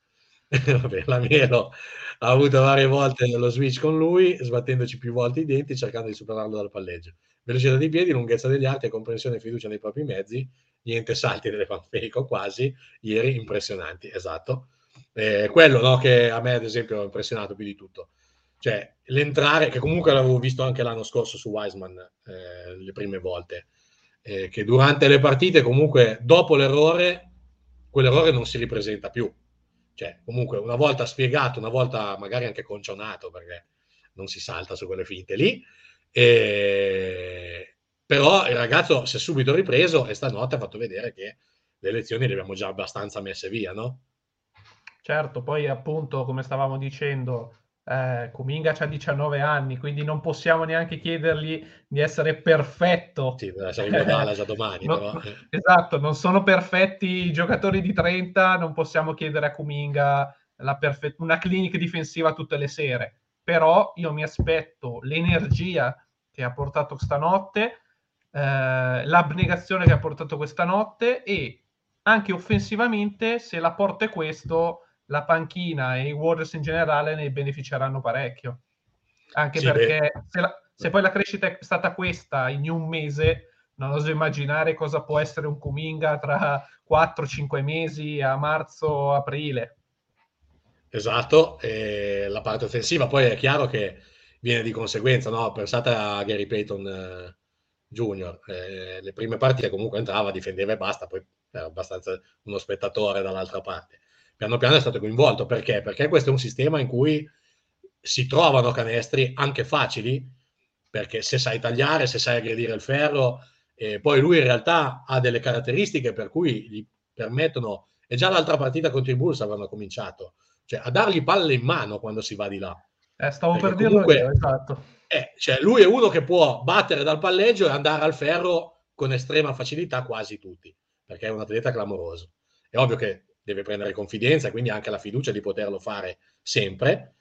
Vabbè, la Mielo ha avuto varie volte lo switch con lui, sbattendoci più volte i denti, cercando di superarlo dal palleggio. Velocità di piedi, lunghezza degli arti comprensione e fiducia nei propri mezzi, niente salti delle fanfake quasi, ieri impressionanti, esatto. Eh, quello no, che a me ad esempio ha impressionato più di tutto. Cioè, l'entrare, che comunque l'avevo visto anche l'anno scorso su Wiseman eh, le prime volte, eh, che durante le partite comunque dopo l'errore, quell'errore non si ripresenta più cioè, comunque, una volta spiegato, una volta magari anche concionato, perché non si salta su quelle finte lì, e... però il ragazzo si è subito ripreso e stanotte ha fatto vedere che le lezioni le abbiamo già abbastanza messe via, no? Certo, poi appunto, come stavamo dicendo, eh, Kuminga ha 19 anni, quindi non possiamo neanche chiedergli di essere perfetto. Sì, in modale già domani. no, però. Eh. Esatto, non sono perfetti i giocatori di 30, non possiamo chiedere a Kuminga perfe- una clinic difensiva tutte le sere. Però io mi aspetto l'energia che ha portato stanotte, eh, l'abnegazione che ha portato questa notte e anche offensivamente, se la porta è questo, la panchina e i Warriors in generale ne beneficeranno parecchio. Anche sì, perché se, la, se, poi la crescita è stata questa in un mese, non oso immaginare cosa può essere un Kuminga tra 4-5 mesi a marzo-aprile. Esatto, e la parte offensiva poi è chiaro che viene di conseguenza, no? Pensate a Gary Payton eh, Jr., eh, le prime partite comunque entrava, difendeva e basta, poi era abbastanza uno spettatore dall'altra parte piano piano è stato coinvolto. Perché? Perché questo è un sistema in cui si trovano canestri anche facili, perché se sai tagliare, se sai aggredire il ferro, e poi lui in realtà ha delle caratteristiche per cui gli permettono, e già l'altra partita contro i Bulls avevano cominciato, cioè a dargli palle in mano quando si va di là. Eh, stavo perché per dirlo comunque, io, esatto. Eh, cioè lui è uno che può battere dal palleggio e andare al ferro con estrema facilità quasi tutti, perché è un atleta clamoroso. È ovvio che deve prendere confidenza, quindi anche la fiducia di poterlo fare sempre,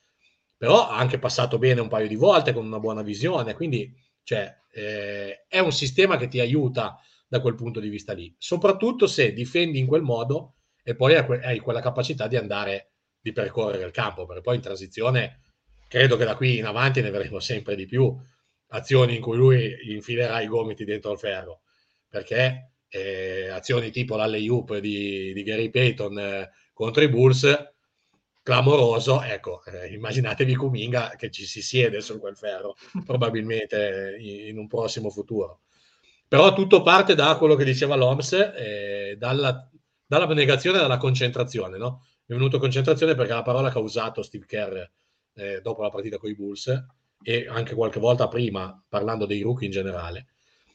però ha anche passato bene un paio di volte con una buona visione, quindi cioè, eh, è un sistema che ti aiuta da quel punto di vista lì, soprattutto se difendi in quel modo e poi hai quella capacità di andare, di percorrere il campo, perché poi in transizione credo che da qui in avanti ne vedremo sempre di più azioni in cui lui infilerà i gomiti dentro il ferro, perché eh, azioni tipo l'alley-oop di, di Gary Payton eh, contro i Bulls, clamoroso, ecco, eh, immaginatevi Kuminga che ci si siede su quel ferro, probabilmente in, in, un prossimo futuro. Però tutto parte da quello che diceva l'OMS, eh, dalla, dalla negazione e dalla concentrazione, no? È venuto concentrazione perché la parola che ha usato Steve Kerr eh, dopo la partita con i Bulls e anche qualche volta prima parlando dei rookie in generale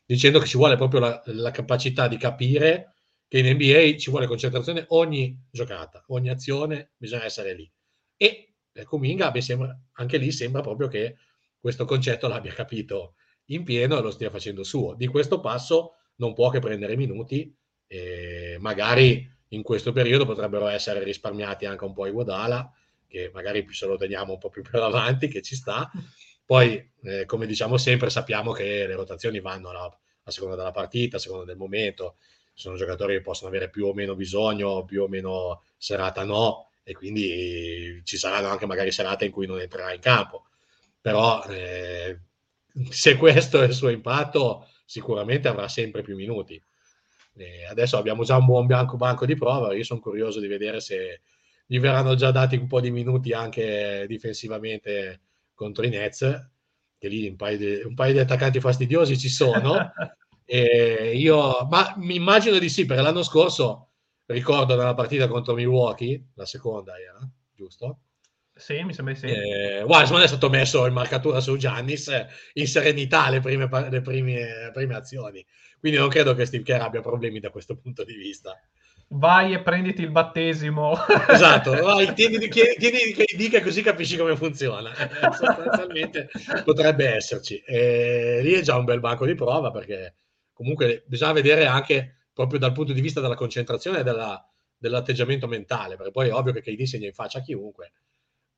dicendo che ci vuole proprio la, la, capacità di capire che in NBA ci vuole concentrazione ogni giocata, ogni azione, bisogna essere lì. E per Cominga sembra, anche lì sembra proprio che questo concetto l'abbia capito in pieno e lo stia facendo suo. Di questo passo non può che prendere minuti e magari in questo periodo potrebbero essere risparmiati anche un po' i Guadala che magari se lo teniamo un po' più per avanti, che ci sta. Poi, eh, come diciamo sempre, sappiamo che le rotazioni vanno a, a seconda della partita, a seconda del momento. Sono giocatori che possono avere più o meno bisogno, più o meno serata no, e quindi ci saranno anche magari serate in cui non entrerà in campo. Però eh, se questo è il suo impatto, sicuramente avrà sempre più minuti. Eh, adesso abbiamo già un buon bianco banco di prova, io sono curioso di vedere se gli verranno già dati un po' di minuti anche difensivamente contro i Nets, che lì un paio di, un paio di attaccanti fastidiosi ci sono. e io, ma mi immagino di sì, perché l'anno scorso ricordo nella partita contro Milwaukee, la seconda era, giusto? Sì, mi sembra di sì. Eh, Wiseman è stato messo in marcatura su Giannis in serenità le prime, le prime, prime azioni. Quindi non credo che Steve Kerr abbia problemi da questo punto di vista. Vai e prenditi il battesimo. Esatto, vai, tieni, tieni, tieni che dica così capisci come funziona. Eh, sostanzialmente potrebbe esserci. E lì è già un bel banco di prova perché comunque bisogna vedere anche proprio dal punto di vista della concentrazione e della, dell'atteggiamento mentale, perché poi è ovvio che KD segna in faccia a chiunque,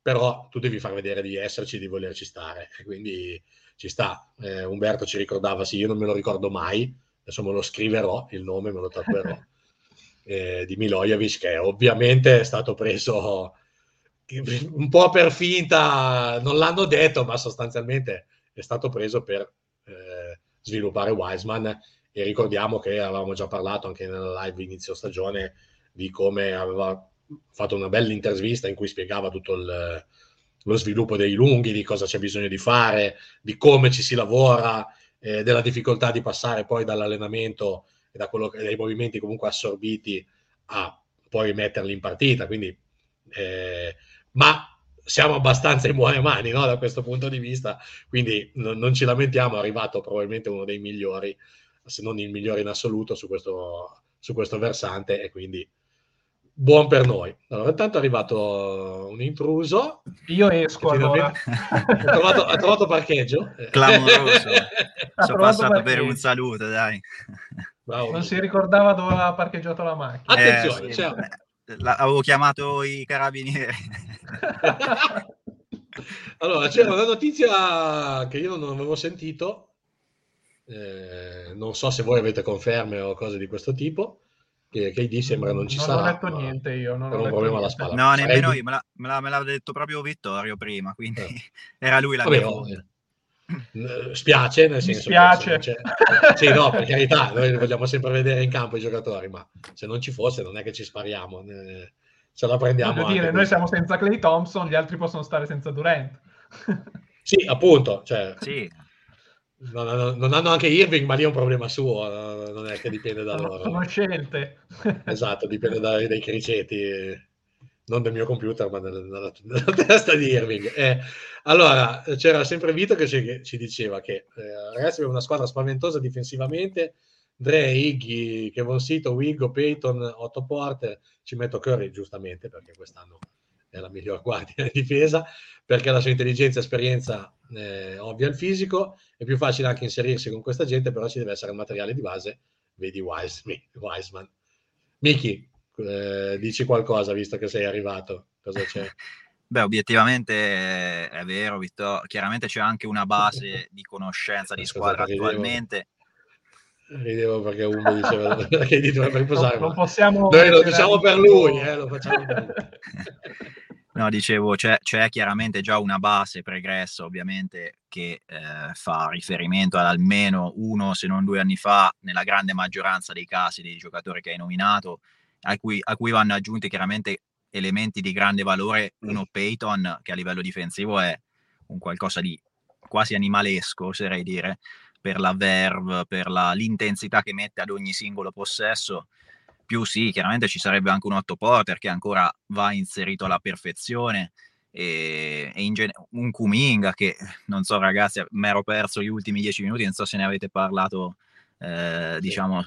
però tu devi far vedere di esserci, di volerci stare, quindi ci sta. Eh, Umberto ci ricordava, sì, io non me lo ricordo mai, adesso me lo scriverò, il nome me lo tatuerò, eh, di Milojevic, che ovviamente è stato preso un po' per finta, non l'hanno detto, ma sostanzialmente è stato preso per eh, sviluppare Wiseman. E ricordiamo che avevamo già parlato anche nella live inizio stagione di come aveva fatto una bella intervista in cui spiegava tutto il, lo sviluppo dei lunghi, di cosa c'è bisogno di fare, di come ci si lavora, eh, della difficoltà di passare poi dall'allenamento e da quello, dai movimenti comunque assorbiti a poi metterli in partita. Quindi, eh, ma siamo abbastanza in buone mani no? da questo punto di vista, quindi no, non ci lamentiamo, è arrivato probabilmente uno dei migliori, se non il migliore in assoluto su questo, su questo versante e quindi buon per noi. Allora, intanto è arrivato un intruso. Io esco allora. ha, trovato, ha trovato parcheggio. Clamoroso. Sono passato parcheggio. per un saluto, dai. Bravo. Non si ricordava dove aveva parcheggiato la macchina. Attenzione, eh, sì, cioè... avevo chiamato i carabinieri. allora, c'era una notizia che io non avevo sentito. Eh, non so se voi avete conferme o cose di questo tipo che KD sembra non ci non sarà. Non ho letto niente io, non ho un problema alla spalla. No, nemmeno io, me, l'ha, me, l'ha, me l'ha detto proprio Vittorio prima, quindi eh. era lui la Vabbè, eh, Spiace, nel senso spiace. Che sì, no, per carità, noi vogliamo sempre vedere in campo i giocatori, ma se non ci fosse non è che ci spariamo, ce la prendiamo. Dire, noi siamo senza Clay Thompson, gli altri possono stare senza Durant. sì, appunto. Cioè, sì. Non, non, non, hanno anche Irving, ma lì è un problema suo, non è che dipende da loro. Sono scelte. Esatto, dipende dai, dai criceti, non del mio computer, ma dalla, dalla, dalla testa di Irving. Eh, allora, c'era sempre Vito che ci, ci diceva che eh, ragazzi abbiamo una squadra spaventosa difensivamente, Dre, Iggy, Kevon Sito, Wiggo, Peyton, Otto Porter, ci metto Curry giustamente perché quest'anno è la miglior guardia di difesa, perché la sua intelligenza e esperienza eh, ovvia il fisico, è più facile anche inserirsi con questa gente, però ci deve essere il materiale di base, vedi Wiseman. Miki, eh, dici qualcosa visto che sei arrivato, cosa c'è? Beh, obiettivamente è vero, Vittorio. Chiaramente c'è anche una base di conoscenza di squadra attualmente. Ridevo perché uno diceva che dovrebbe riposare. Non, non possiamo Noi lo diciamo per lui, eh, lo facciamo per lui. No, dicevo, c'è, c'è, chiaramente già una base pregressa, ovviamente, che eh, fa riferimento ad almeno uno, se non due anni fa, nella grande maggioranza dei casi dei giocatori che hai nominato, a cui, a cui vanno aggiunti chiaramente elementi di grande valore. Uno Peyton, che a livello difensivo è un qualcosa di quasi animalesco, oserei dire, per la verve, per la, l'intensità che mette ad ogni singolo possesso più sì, chiaramente ci sarebbe anche un Otto Porter che ancora va inserito alla perfezione e, e gen- un Kuminga che non so ragazzi, mi ero perso gli ultimi dieci minuti, non so se ne avete parlato eh, diciamo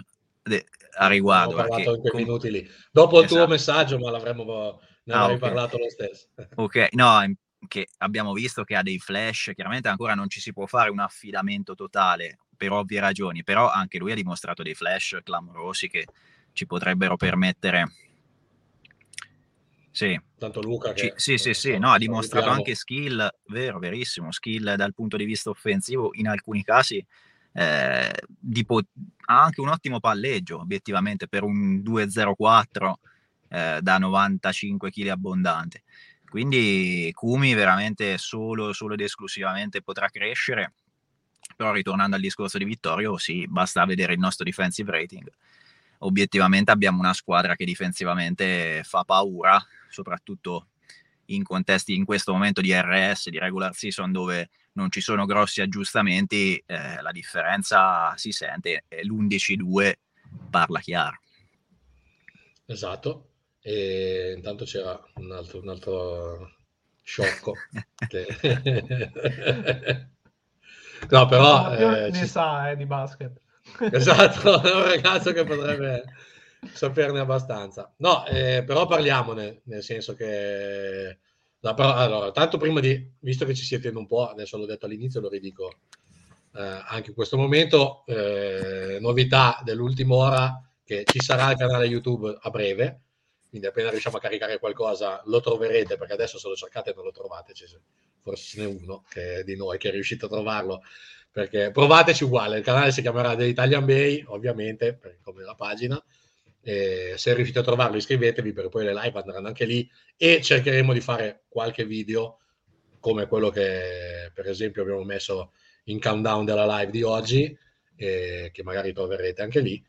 a riguardo. Quei com- minuti lì. Dopo il esatto. tuo messaggio, ma l'avremmo ne ah, okay. parlato lo stesso. ok, no, che abbiamo visto che ha dei flash, chiaramente ancora non ci si può fare un affidamento totale per ovvie ragioni, però anche lui ha dimostrato dei flash clamorosi che ci potrebbero permettere Sì. Tanto Luca che... Sì, sì, sì, no, ha dimostrato anche skill, vero, verissimo, skill dal punto di vista offensivo, in alcuni casi eh, po- ha anche un ottimo palleggio, obiettivamente, per un 2-0-4 eh, da 95 kg abbondante. Quindi Kumi veramente solo, solo ed esclusivamente potrà crescere. Però ritornando al discorso di Vittorio, sì, basta vedere il nostro defensive rating. Obiettivamente abbiamo una squadra che difensivamente fa paura, soprattutto in contesti in questo momento di RS, di regular season, dove non ci sono grossi aggiustamenti, eh, la differenza si sente e l'11-2 parla chiaro. Esatto, e intanto c'era un altro, un altro sciocco. che... no, però... Eh, ne ci... sa eh, di basket. esatto, è un ragazzo che potrebbe saperne abbastanza. No, eh, però parliamone, nel senso che... No, però, allora, tanto prima di, visto che ci siete un po', adesso l'ho detto all'inizio, lo ridico eh, anche in questo momento, eh, novità dell'ultima ora che ci sarà il canale YouTube a breve, quindi appena riusciamo a caricare qualcosa lo troverete perché adesso se lo cercate non lo trovate forse ce n'è uno che di noi che è riuscito a trovarlo perché provateci uguale il canale si chiamerà The Italian Bay ovviamente come la pagina e se riuscite a trovarlo iscrivetevi perché poi le live andranno anche lì e cercheremo di fare qualche video come quello che per esempio abbiamo messo in countdown della live di oggi eh, che magari troverete anche lì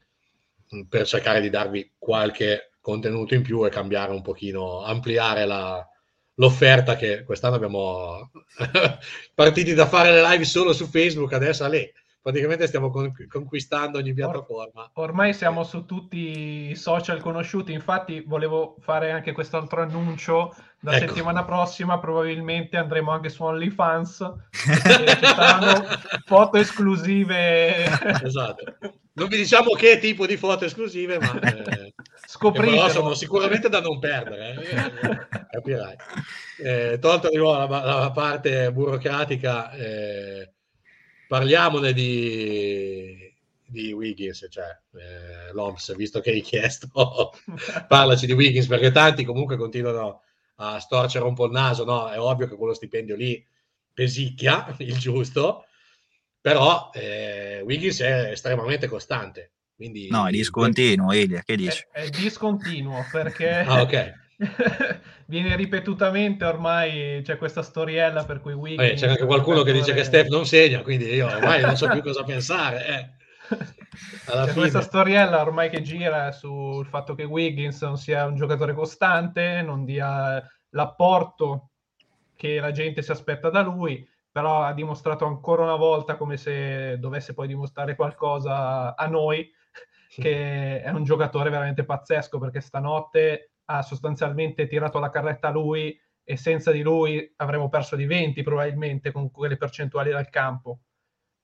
per cercare di darvi qualche contenuto in più e cambiare un pochino, ampliare la, l'offerta che quest'anno abbiamo partiti da fare le live solo su Facebook, adesso a lei praticamente stiamo con, conquistando ogni piattaforma. Or, ormai siamo su tutti i social conosciuti, infatti volevo fare anche quest'altro annuncio. La ecco. settimana prossima probabilmente andremo anche su OnlyFans. ci saranno foto esclusive. esatto. Non vi diciamo che tipo di foto esclusive, ma eh, Scopritelo. sono sicuramente da non perdere, eh, capirai. Eh, tolto di nuovo la, la parte burocratica, eh, parliamone di, di Wiggins, cioè eh, l'OMS, visto che hai chiesto, parlaci di Wiggins, perché tanti comunque continuano a storcere un po' il naso, no? È ovvio che quello stipendio lì pesicchia, il giusto, però eh, Wiggins è estremamente costante. Quindi, no, è discontinuo, Elia, che dici? È, è discontinuo perché ah, okay. viene ripetutamente ormai c'è questa storiella per cui Wiggins... Eh, c'è anche qualcuno che dice che Steph non segna, quindi io ormai non so più cosa pensare. Eh. C'è fine... questa storiella ormai che gira sul fatto che Wiggins non sia un giocatore costante, non dia l'apporto che la gente si aspetta da lui però ha dimostrato ancora una volta, come se dovesse poi dimostrare qualcosa a noi, che è un giocatore veramente pazzesco, perché stanotte ha sostanzialmente tirato la carretta a lui e senza di lui avremmo perso di 20 probabilmente con quelle percentuali dal campo.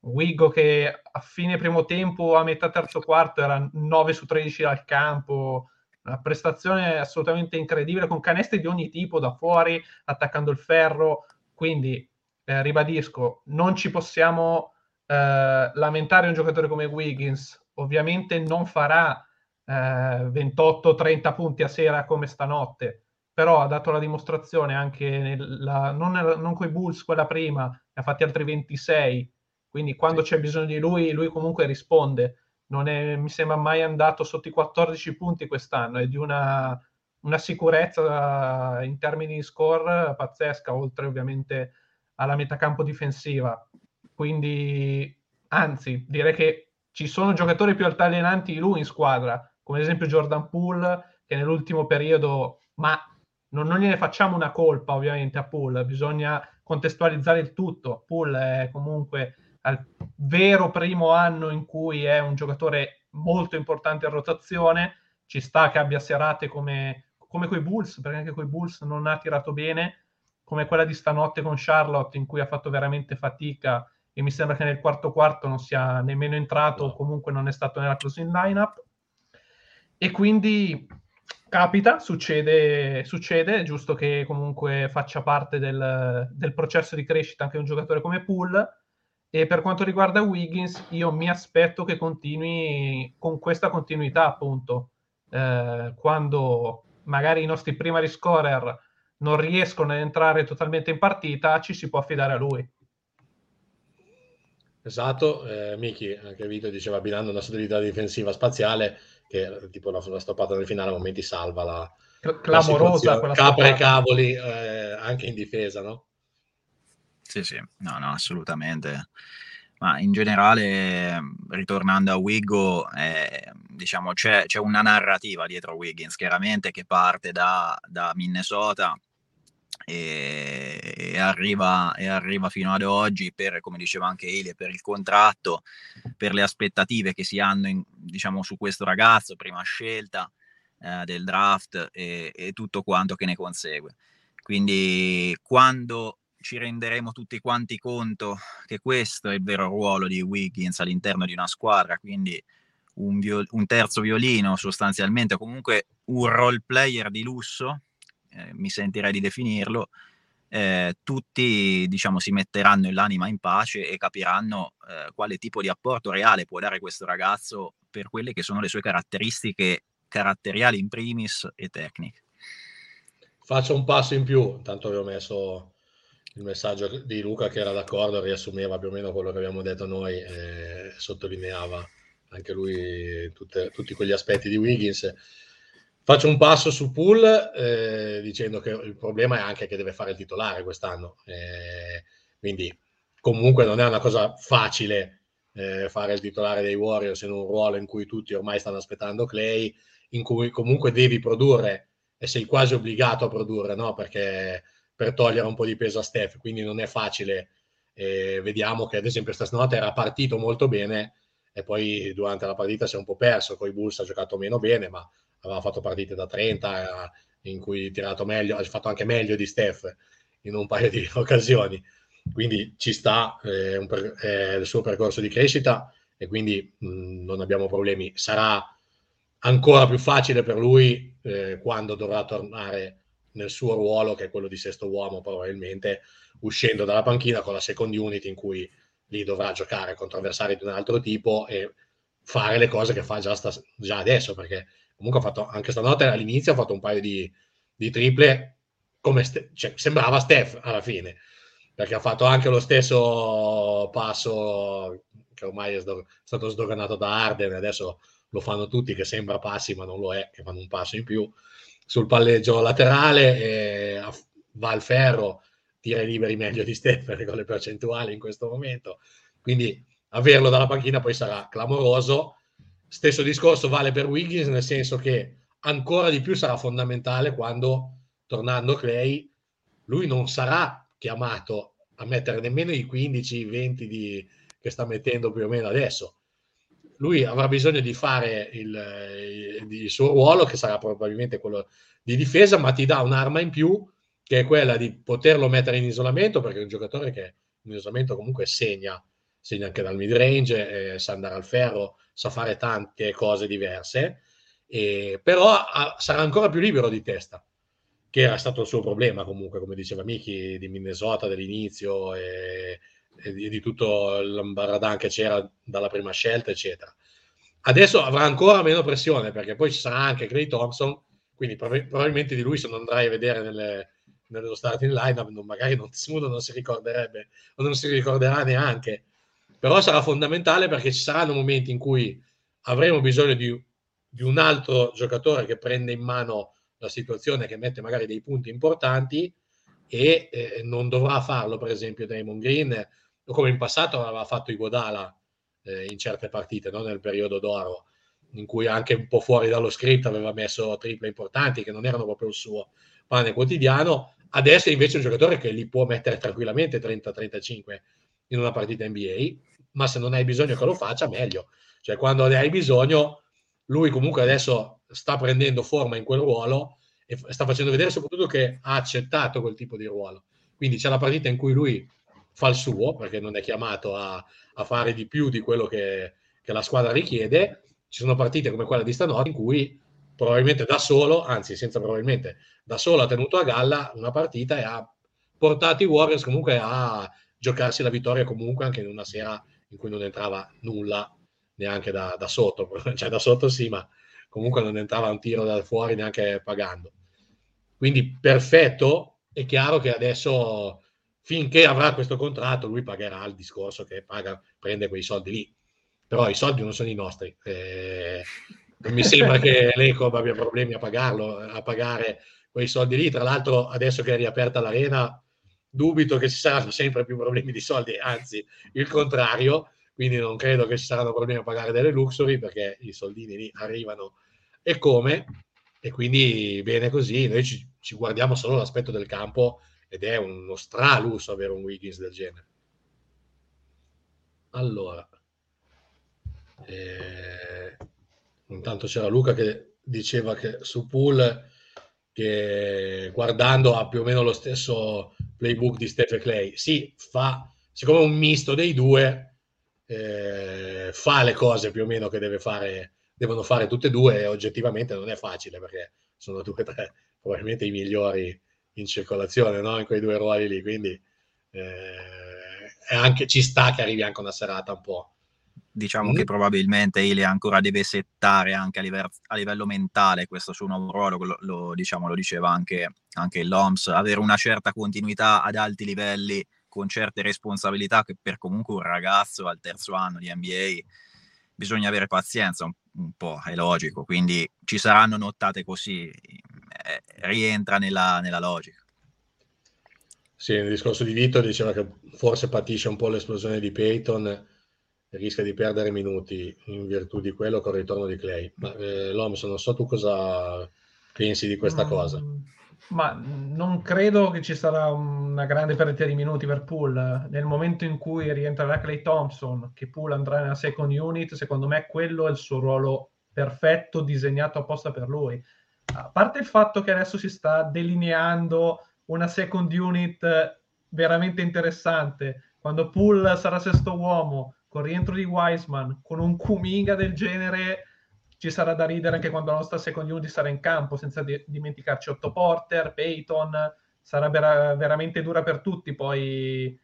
Wiggo che a fine primo tempo, a metà terzo quarto, era 9 su 13 dal campo, una prestazione assolutamente incredibile, con canestri di ogni tipo da fuori, attaccando il ferro, quindi eh, ribadisco, non ci possiamo eh, lamentare un giocatore come Wiggins, ovviamente non farà eh, 28-30 punti a sera come stanotte, però ha dato la dimostrazione anche nella, non, non con i Bulls quella prima, ne ha fatti altri 26, quindi quando c'è bisogno di lui, lui comunque risponde. Non è, mi sembra mai andato sotto i 14 punti quest'anno, è di una, una sicurezza in termini di score pazzesca, oltre ovviamente alla metacampo difensiva. Quindi, anzi, direi che ci sono giocatori più altalenanti di lui in squadra, come ad esempio Jordan Poole, che nell'ultimo periodo, ma non, non gliene facciamo una colpa ovviamente a Poole, bisogna contestualizzare il tutto. Poole è comunque al vero primo anno in cui è un giocatore molto importante in rotazione, ci sta che abbia serate come, come coi Bulls, perché anche coi Bulls non ha tirato bene, come quella di stanotte con Charlotte in cui ha fatto veramente fatica e mi sembra che nel quarto quarto non sia nemmeno entrato o comunque non è stato nella closing lineup e quindi capita, succede, succede, è giusto che comunque faccia parte del, del processo di crescita anche un giocatore come Poole e per quanto riguarda Wiggins io mi aspetto che continui con questa continuità appunto eh, quando magari i nostri primary scorer non riescono ad entrare totalmente in partita, ci si può affidare a lui. Esatto, eh, Miki, anche Vito diceva abbinando una solidità difensiva spaziale che tipo la, la stoppata nel finale a momenti salva la, clamorosa la capre e cavoli eh, anche in difesa, no? Sì, sì, no, no, assolutamente. Ma in generale, ritornando a Wiggo, eh, diciamo c'è, c'è, una narrativa dietro Wiggins, chiaramente che parte da, da Minnesota e, e, arriva, e, arriva, fino ad oggi per, come diceva anche Elie, per il contratto, per le aspettative che si hanno in, diciamo, su questo ragazzo, prima scelta eh, del draft e, e tutto quanto che ne consegue. Quindi quando ci renderemo tutti quanti conto che questo è il vero ruolo di Wiggins all'interno di una squadra, quindi un, viol- un terzo violino sostanzialmente, comunque un role player di lusso, eh, mi sentirei di definirlo, eh, tutti diciamo, si metteranno l'anima in pace e capiranno eh, quale tipo di apporto reale può dare questo ragazzo per quelle che sono le sue caratteristiche caratteriali in primis e tecniche. Faccio un passo in più, tanto avevo messo il messaggio di Luca che era d'accordo, riassumeva più o meno quello che abbiamo detto noi e sottolineava anche lui tutte, tutti quegli aspetti di Wiggins. Faccio un passo su Pool eh, dicendo che il problema è anche che deve fare il titolare quest'anno, eh, quindi comunque non è una cosa facile eh, fare il titolare dei Warriors in un ruolo in cui tutti ormai stanno aspettando Clay, in cui comunque devi produrre e sei quasi obbligato a produrre, no? perché per togliere un po' di peso a Steph, quindi non è facile. Vediamo che ad esempio stanotte era partito molto bene e poi durante la partita si è un po' perso, con i Bulls ha giocato meno bene, ma aveva fatto partite da 30 eh, in cui ha tirato meglio, ha fatto anche meglio di Steph in un paio di occasioni. Quindi ci sta eh, per, eh, il suo percorso di crescita e quindi mh, mm, non abbiamo problemi. Sarà ancora più facile per lui eh, quando dovrà tornare nel suo ruolo, che è quello di sesto uomo, probabilmente uscendo dalla panchina con la second unit in cui lì dovrà giocare contro avversari di un altro tipo e fare le cose che fa già, sta, già adesso, perché comunque ha fatto anche stanotte all'inizio ha fatto un paio di, di triple come ste, cioè, sembrava Steph alla fine, perché ha fatto anche lo stesso passo che ormai è stato sdoganato da Arden, adesso lo fanno tutti che sembra passi ma non lo è, che fanno un passo in più sul palleggio laterale, va al ferro, tira i liberi meglio di Stefani con le percentuali in questo momento. Quindi averlo dalla panchina poi sarà clamoroso. Stesso discorso vale per Wiggins, nel senso che ancora di più sarà fondamentale quando, tornando Clay, lui non sarà chiamato a mettere nemmeno i 15-20 di, che sta mettendo più o meno adesso. Lui avrà bisogno di fare il, il, suo ruolo, che sarà probabilmente quello di difesa, ma ti dà un'arma in più, che è quella di poterlo mettere in isolamento, perché è un giocatore che in isolamento comunque segna, segna anche dal mid range, eh, sa andare al ferro, sa fare tante cose diverse, eh, però ha, sarà ancora più libero di testa, che era stato il suo problema comunque, come diceva Miki, di Minnesota dall'inizio. E, e di, di tutto l'ambaradan che c'era dalla prima scelta, eccetera. Adesso avrà ancora meno pressione perché poi ci sarà anche Clay Thompson, quindi prov- probabilmente di lui se non andrai a vedere nelle, nello starting line non, magari non, non si ricorderebbe o non si ricorderà neanche, però sarà fondamentale perché ci saranno momenti in cui avremo bisogno di, di un altro giocatore che prende in mano la situazione, che mette magari dei punti importanti e eh, non dovrà farlo per esempio Damon Green come in passato aveva fatto Iguodala eh, in certe partite, no? nel periodo d'oro, in cui anche un po' fuori dallo script aveva messo triple importanti che non erano proprio il suo pane quotidiano. Adesso è invece un giocatore che li può mettere tranquillamente 30-35 in una partita NBA, ma se non hai bisogno che lo faccia, meglio. Cioè, quando ne hai bisogno, lui comunque adesso sta prendendo forma in quel ruolo e sta facendo vedere soprattutto che ha accettato quel tipo di ruolo. Quindi c'è la partita in cui lui fa il suo, perché non è chiamato a, a fare di più di quello che, che, la squadra richiede. Ci sono partite come quella di stanotte in cui probabilmente da solo, anzi senza probabilmente, da solo ha tenuto a galla una partita e ha portato i Warriors comunque a giocarsi la vittoria comunque anche in una sera in cui non entrava nulla neanche da, da sotto, cioè da sotto sì, ma comunque non entrava un tiro da fuori neanche pagando. Quindi perfetto, è chiaro che adesso finché avrà questo contratto lui pagherà il discorso che paga, prende quei soldi lì. Però i soldi non sono i nostri. Eh, non mi sembra che l'Ecob abbia problemi a pagarlo, a pagare quei soldi lì. Tra l'altro, adesso che è riaperta l'arena, dubito che ci saranno sempre più problemi di soldi, anzi il contrario, quindi non credo che ci saranno problemi a pagare delle luxury perché i soldini lì arrivano e come, e quindi bene così, noi ci, ci guardiamo solo l'aspetto del campo ed è uno stralusso avere un Wiggins del genere. Allora, eh, intanto c'era Luca che diceva che su Pool che guardando ha più o meno lo stesso playbook di Stephen Clay. Sì, fa, siccome è un misto dei due, eh, fa le cose più o meno che deve fare, devono fare tutte e due e oggettivamente non è facile perché sono due o tre probabilmente i migliori in circolazione no? in quei due ruoli lì, quindi eh, anche, ci sta che arrivi anche una serata un po' diciamo mm. che probabilmente Ile ancora deve settare anche a livello, a livello mentale questo suo nuovo ruolo, lo, lo, diciamo, lo diceva anche, anche l'OMS, avere una certa continuità ad alti livelli con certe responsabilità che per comunque un ragazzo al terzo anno di NBA bisogna avere pazienza un, un po', è logico, quindi ci saranno nottate così, eh, rientra nella, nella logica. Sì, nel discorso di Vito diceva che forse patisce un po' l'esplosione di Peyton rischia di perdere minuti in virtù di quello con il ritorno di Clay. Ma eh, Loms, non so tu cosa pensi di questa mm, cosa. Ma non credo che ci sarà una grande perdita di minuti per Poole. Nel momento in cui rientrerà Clay Thompson, che Poole andrà nella second unit, secondo me quello è il suo ruolo perfetto, disegnato apposta per lui. A parte il fatto che adesso si sta delineando una second unit veramente interessante, quando Poole sarà sesto uomo, con il rientro di Wiseman, con un Kuminga del genere, ci sarà da ridere anche quando la nostra second unit sarà in campo, senza di- dimenticarci Otto Porter, Peyton, sarà vera- veramente dura per tutti poi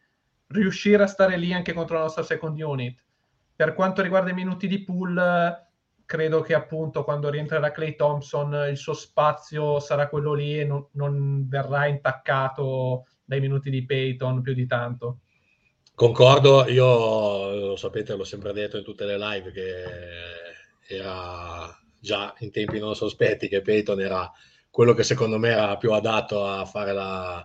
riuscire a stare lì anche contro la nostra second unit. Per quanto riguarda i minuti di pool, credo che appunto quando rientrerà Clay Thompson il suo spazio sarà quello lì e non, non verrà intaccato dai minuti di Peyton più di tanto. Concordo, io lo sapete, l'ho sempre detto in tutte le live che era già in tempi non sospetti che Peyton era quello che secondo me era più adatto a fare la,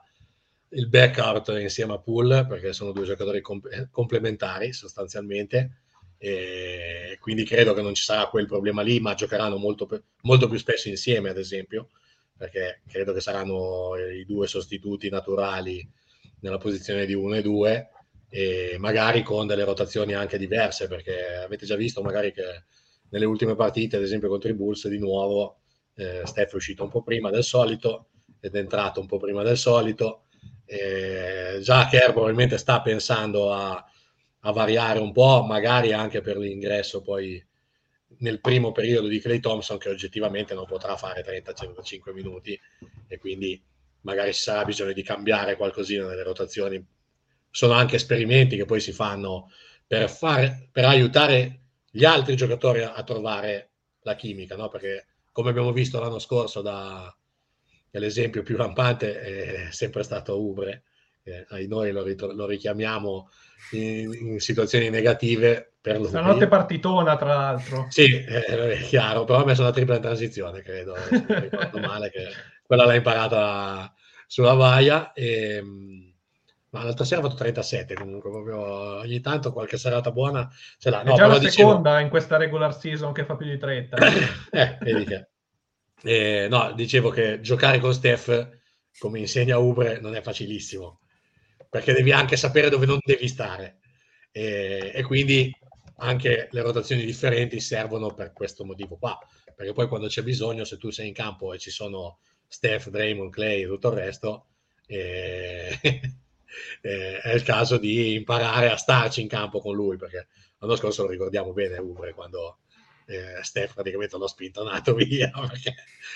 il backout insieme a Pool perché sono due giocatori comp- complementari sostanzialmente e quindi credo che non ci sarà quel problema lì ma giocheranno molto, molto più spesso insieme ad esempio perché credo che saranno i due sostituti naturali nella posizione di 1 e 2 e magari con delle rotazioni anche diverse, perché avete già visto magari che nelle ultime partite, ad esempio contro i Bulls, di nuovo eh, Steph è uscito un po' prima del solito ed è entrato un po' prima del solito. Eh, già Kerr probabilmente sta pensando a, a, variare un po', magari anche per l'ingresso poi nel primo periodo di Clay Thompson, che oggettivamente non potrà fare 30-35 minuti e quindi magari ci sarà bisogno di cambiare qualcosina nelle rotazioni sono anche esperimenti che poi si fanno per, fare, per aiutare gli altri giocatori a, a trovare la chimica, no? perché come abbiamo visto l'anno scorso da, l'esempio più rampante è sempre stato Ubre, eh, noi lo, rit- lo richiamiamo in, in, situazioni negative per lui. La notte partitona, tra l'altro. Sì, eh, è chiaro, però ha messo una tripla in transizione, credo, se non ricordo male, che quella l'ha imparata sulla vaia. E, ehm, ma l'altra sera ha fatto 37 comunque, proprio ogni tanto qualche serata buona ce l'ha. No, è già la seconda dicevo... in questa regular season che fa più di 30. eh, vedi che... Eh, no, dicevo che giocare con Steph, come insegna Ubre, non è facilissimo, perché devi anche sapere dove non devi stare. E, e quindi anche le rotazioni differenti servono per questo motivo qua, perché poi quando c'è bisogno, se tu sei in campo e ci sono Steph, Draymond, Clay e tutto il resto, eh, eh, è il caso di imparare a starci in campo con lui, perché l'anno scorso lo ricordiamo bene Ubre quando eh, Steph praticamente l'ho spintonato via, perché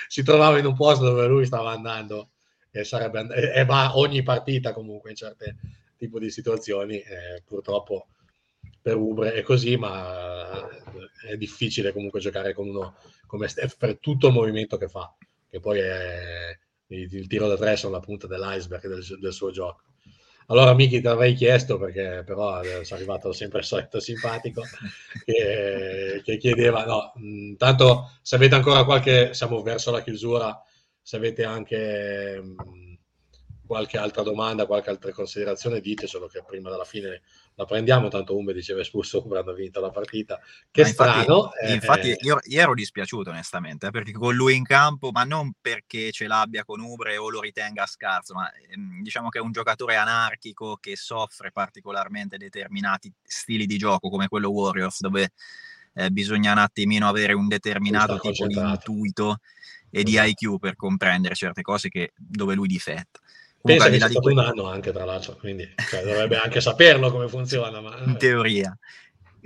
si trovava in un posto dove lui stava andando e, sarebbe and- e va ogni partita comunque in certe tipo di situazioni, eh, purtroppo per Ubre è così, ma è difficile comunque giocare con uno come Steph per tutto il movimento che fa, che poi è il, tiro da tre sono la punta dell'iceberg del, del suo gioco. Allora, Miki, ti avrei chiesto, perché però è arrivato sempre il solito simpatico, che, che chiedeva, no, tanto se avete ancora qualche, siamo verso la chiusura, se avete anche qualche altra domanda, qualche altra considerazione, dite solo che prima della fine la prendiamo, tanto Umbe diceva espulso hanno vinto la partita. Che ma strano. Infatti, eh, infatti io, io, ero dispiaciuto onestamente, eh, perché con lui in campo, ma non perché ce l'abbia con Ubre o lo ritenga scarso, ma ehm, diciamo che è un giocatore anarchico che soffre particolarmente determinati stili di gioco come quello Warriors, dove eh, bisogna un attimino avere un determinato tipo di intuito e di IQ esatto. per comprendere certe cose che, dove lui difetta. Pensa che è stato un anno anche, tra l'altro, quindi cioè, dovrebbe anche saperlo come funziona. Ma... In teoria.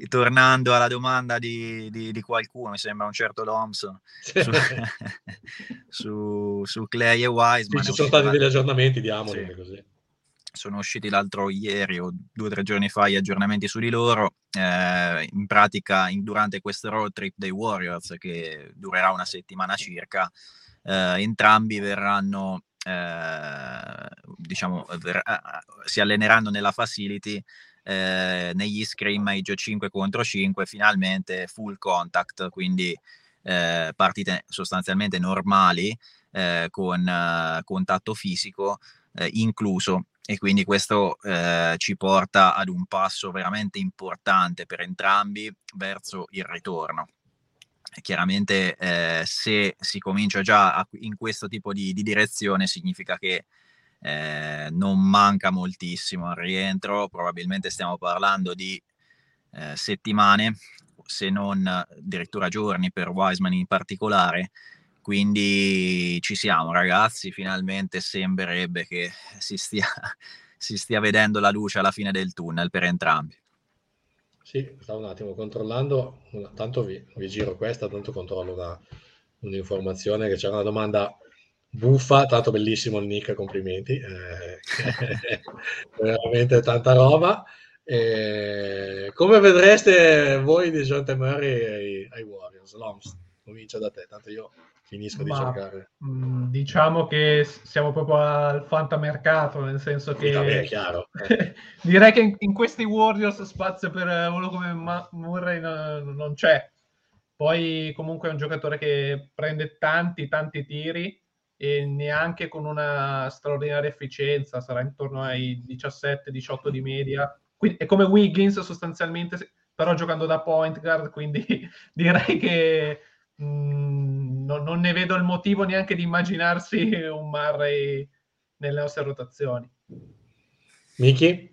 Tornando alla domanda di, di, di qualcuno, mi sembra un certo Loms su, su, su, Clay e Wiseman. Sì, ci sono stati degli aggiornamenti, diamoli sì. così. Sono usciti l'altro ieri o due o tre giorni fa gli aggiornamenti su di loro. Eh, in pratica, in, durante questo road trip dei Warriors, che durerà una settimana circa, eh, entrambi verranno eh, diciamo, ver- si alleneranno nella facility eh, negli scrimmage 5 contro 5, finalmente full contact, quindi eh, partite sostanzialmente normali eh, con eh, contatto fisico eh, incluso. E quindi questo eh, ci porta ad un passo veramente importante per entrambi verso il ritorno chiaramente eh, se si comincia già a, in questo tipo di, di direzione significa che eh, non manca moltissimo al rientro, probabilmente stiamo parlando di eh, settimane, se non addirittura giorni per Wiseman in particolare. Quindi ci siamo ragazzi, finalmente sembrerebbe che si stia, si stia vedendo la luce alla fine del tunnel per entrambi. Sì, stavo un attimo controllando, tanto vi, vi giro questa, tanto controllo una, un'informazione che c'era una domanda buffa, tanto bellissimo il nick, complimenti, eh, veramente tanta roba. Eh, come vedreste voi di John Murray ai, ai Warriors? Loms, comincia da te, tanto io finisco di cercare. Mh, mm, diciamo che siamo proprio al fantamercato, nel senso che... Vabbè, chiaro. direi che in, in, questi Warriors spazio per uno come Ma- Murray no, non c'è. Poi comunque è un giocatore che prende tanti, tanti tiri e neanche con una straordinaria efficienza, sarà intorno ai 17-18 di media. Quindi è come Wiggins sostanzialmente, però giocando da point guard, quindi direi che... Mh, mm, non, non, ne vedo il motivo neanche di immaginarsi un Murray nelle nostre rotazioni. Miki?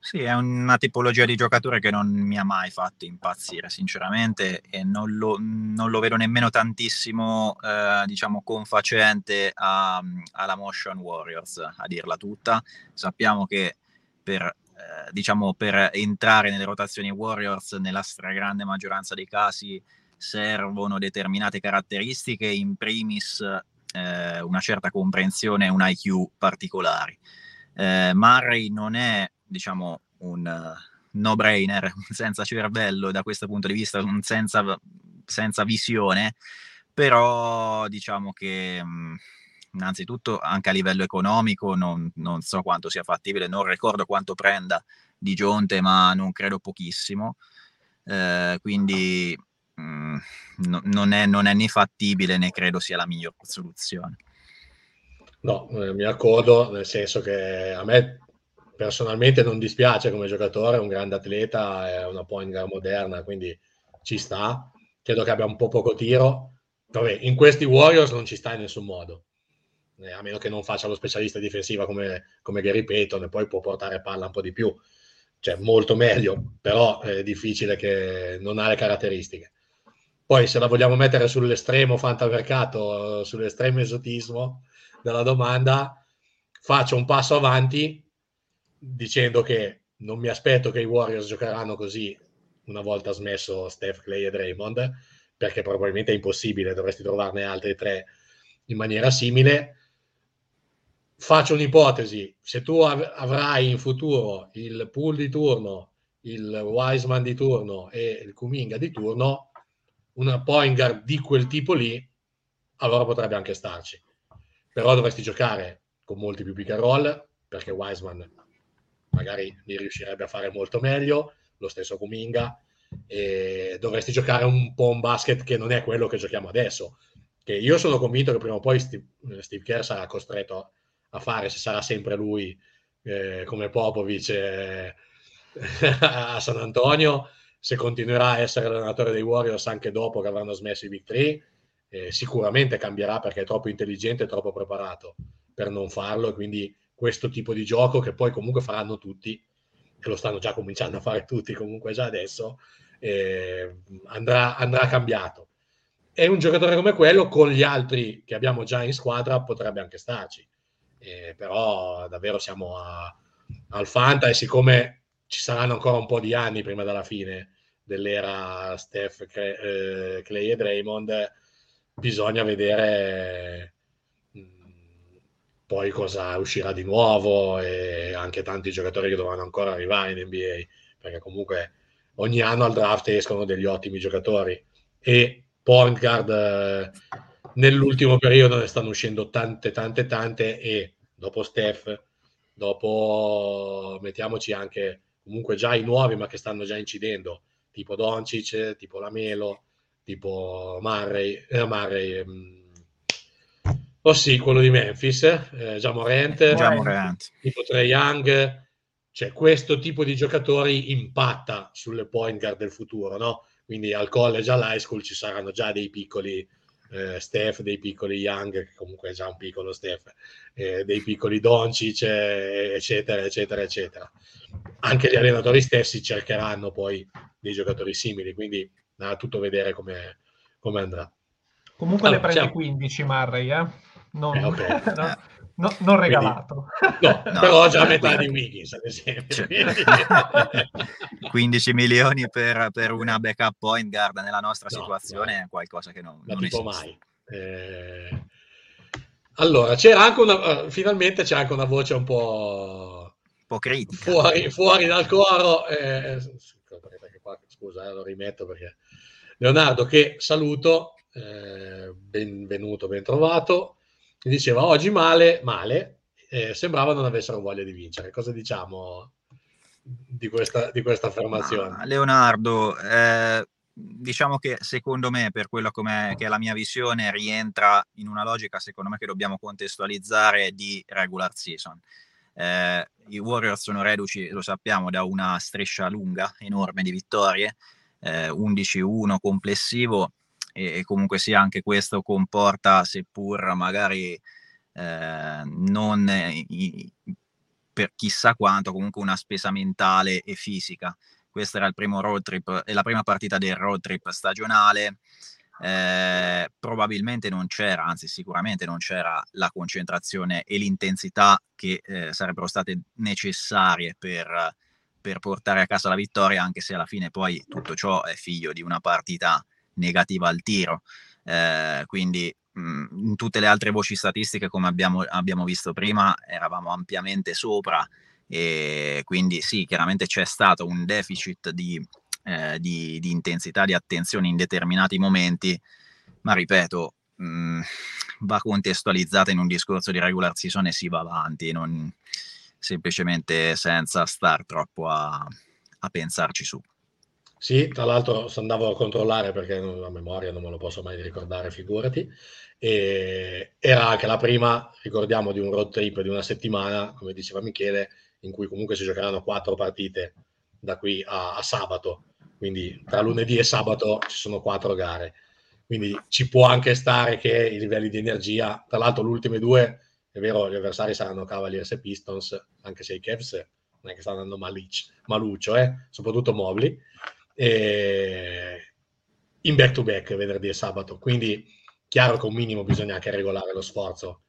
Sì, è una tipologia di giocatore che non mi ha mai fatto impazzire, sinceramente, e non lo, non lo vedo nemmeno tantissimo, eh, diciamo, confacente a, alla Motion Warriors, a dirla tutta. Sappiamo che per, eh, diciamo, per entrare nelle rotazioni Warriors, nella stragrande maggioranza dei casi, servono determinate caratteristiche, in primis eh, una certa comprensione e un IQ particolari. Eh, Murray non è, diciamo, un uh, no-brainer, senza cervello da questo punto di vista, un senza, senza visione, però diciamo che mh, mm, innanzitutto anche a livello economico non, non, so quanto sia fattibile, non ricordo quanto prenda di Gionte, ma non credo pochissimo. Eh, quindi Mm, no, non, è, non, è, né fattibile né credo sia la miglior soluzione. No, eh, mi accordo, nel senso che a me personalmente non dispiace come giocatore, è un grande atleta, è una point guard moderna, quindi ci sta. Credo che abbia un po' poco tiro. Vabbè, in questi Warriors non ci sta in nessun modo, eh, a meno che non faccia lo specialista difensiva come, come Gary Payton e poi può portare palla un po' di più. Cioè, molto meglio, però è difficile che non ha le caratteristiche. Poi se la vogliamo mettere sull'estremo fantamercato, sull'estremo esotismo della domanda, faccio un passo avanti dicendo che non mi aspetto che i Warriors giocheranno così una volta smesso Steph, Clay e Draymond, perché probabilmente è impossibile, dovresti trovarne altri tre in maniera simile. Faccio un'ipotesi, se tu av- avrai in futuro il pool di turno, il Wiseman di turno e il Kuminga di turno, una point guard di quel tipo lì, allora potrebbe anche starci. però dovresti giocare con molti più pick and roll perché Wiseman magari li riuscirebbe a fare molto meglio, lo stesso Kuminga, e dovresti giocare un po' un basket che non è quello che giochiamo adesso, che io sono convinto che prima o poi Steve, Steve Kerr sarà costretto a fare, se sarà sempre lui eh, come Popovic eh, a San Antonio, se continuerà a essere l'allenatore dei Warriors anche dopo che avranno smesso i Big 3, eh, sicuramente cambierà perché è troppo intelligente e troppo preparato per non farlo e quindi questo tipo di gioco che poi comunque faranno tutti, che lo stanno già cominciando a fare tutti comunque già adesso, eh, andrà, andrà cambiato. E un giocatore come quello con gli altri che abbiamo già in squadra potrebbe anche starci. Eh, però davvero siamo a, al Fanta e siccome ci saranno ancora un po' di anni prima della fine dell'era Steph, Clay e Draymond, bisogna vedere poi cosa uscirà di nuovo e anche tanti giocatori che dovranno ancora arrivare in NBA, perché comunque ogni anno al draft escono degli ottimi giocatori. E point guard eh, nell'ultimo periodo ne stanno uscendo tante tante tante e dopo Steph, dopo mettiamoci anche comunque già i nuovi ma che stanno già incidendo, tipo Doncic, tipo Lamelo, tipo Murray, eh, Murray mm, Oh sì, quello di Memphis, eh, già Morente, tipo Trey Young, cioè questo tipo di giocatori impatta sulle point guard del futuro, no? Quindi al college, all'high school ci saranno già dei piccoli eh, Steph, dei piccoli Young, che comunque è già un piccolo Steph, eh, dei piccoli Doncic, eh, eccetera, eccetera, eccetera. Anche gli allenatori stessi cercheranno poi dei giocatori simili, quindi da tutto vedere come, come andrà. Comunque allora, ne prendi 15 Marray, eh? non, eh, okay. no, no, non regalato. Quindi, no, no, però già metà di Wiggins, ad esempio. 15 cioè, milioni per, per, una backup point guard nella nostra situazione è qualcosa che non, non esiste. mai. Eh... Allora, c'era anche una, uh, finalmente c'è anche una voce un po', un po critica. Fuori, fuori dal coro. Eh, scusa, eh, lo rimetto perché Leonardo, che saluto, eh, benvenuto, ben trovato che diceva oggi male, male, eh, sembrava non avessero voglia di vincere. Cosa diciamo di questa, di questa affermazione? Ma, Leonardo, eh, diciamo che secondo me, per quello che è la mia visione, rientra in una logica, secondo me, che dobbiamo contestualizzare di regular season. Eh, I Warriors sono reduci, lo sappiamo, da una striscia lunga, enorme di vittorie, eh, 11-1 complessivo, e, comunque sia anche questo comporta, seppur magari eh, non i, per chissà quanto, comunque una spesa mentale e fisica. Questo era il primo road trip, è la prima partita del road trip stagionale. Eh, probabilmente non c'era, anzi sicuramente non c'era la concentrazione e l'intensità che eh, sarebbero state necessarie per, per, portare a casa la vittoria, anche se alla fine poi tutto ciò è figlio di una partita negativa al tiro. Eh, quindi mh, in tutte le altre voci statistiche, come abbiamo, abbiamo visto prima, eravamo ampiamente sopra e quindi sì, chiaramente c'è stato un deficit di, eh, di, di intensità, di attenzione in determinati momenti, ma ripeto, mh, va contestualizzata in un discorso di regular season e si va avanti, non, semplicemente senza star troppo a, a pensarci su. Sì, tra l'altro andavo a controllare perché a memoria non me lo posso mai ricordare, figurati. E era anche la prima, ricordiamo, di un road trip di una settimana, come diceva Michele, in cui comunque si giocheranno quattro partite da qui a, a sabato. Quindi tra lunedì e sabato ci sono quattro gare. Quindi ci può anche stare che i livelli di energia, tra l'altro le ultime due, è vero, gli avversari saranno Cavaliers e Pistons, anche se i Cavs non è che stanno andando maluccio, eh? soprattutto Mobley eh, in back to back venerdì e sabato. Quindi chiaro che un minimo bisogna anche regolare lo sforzo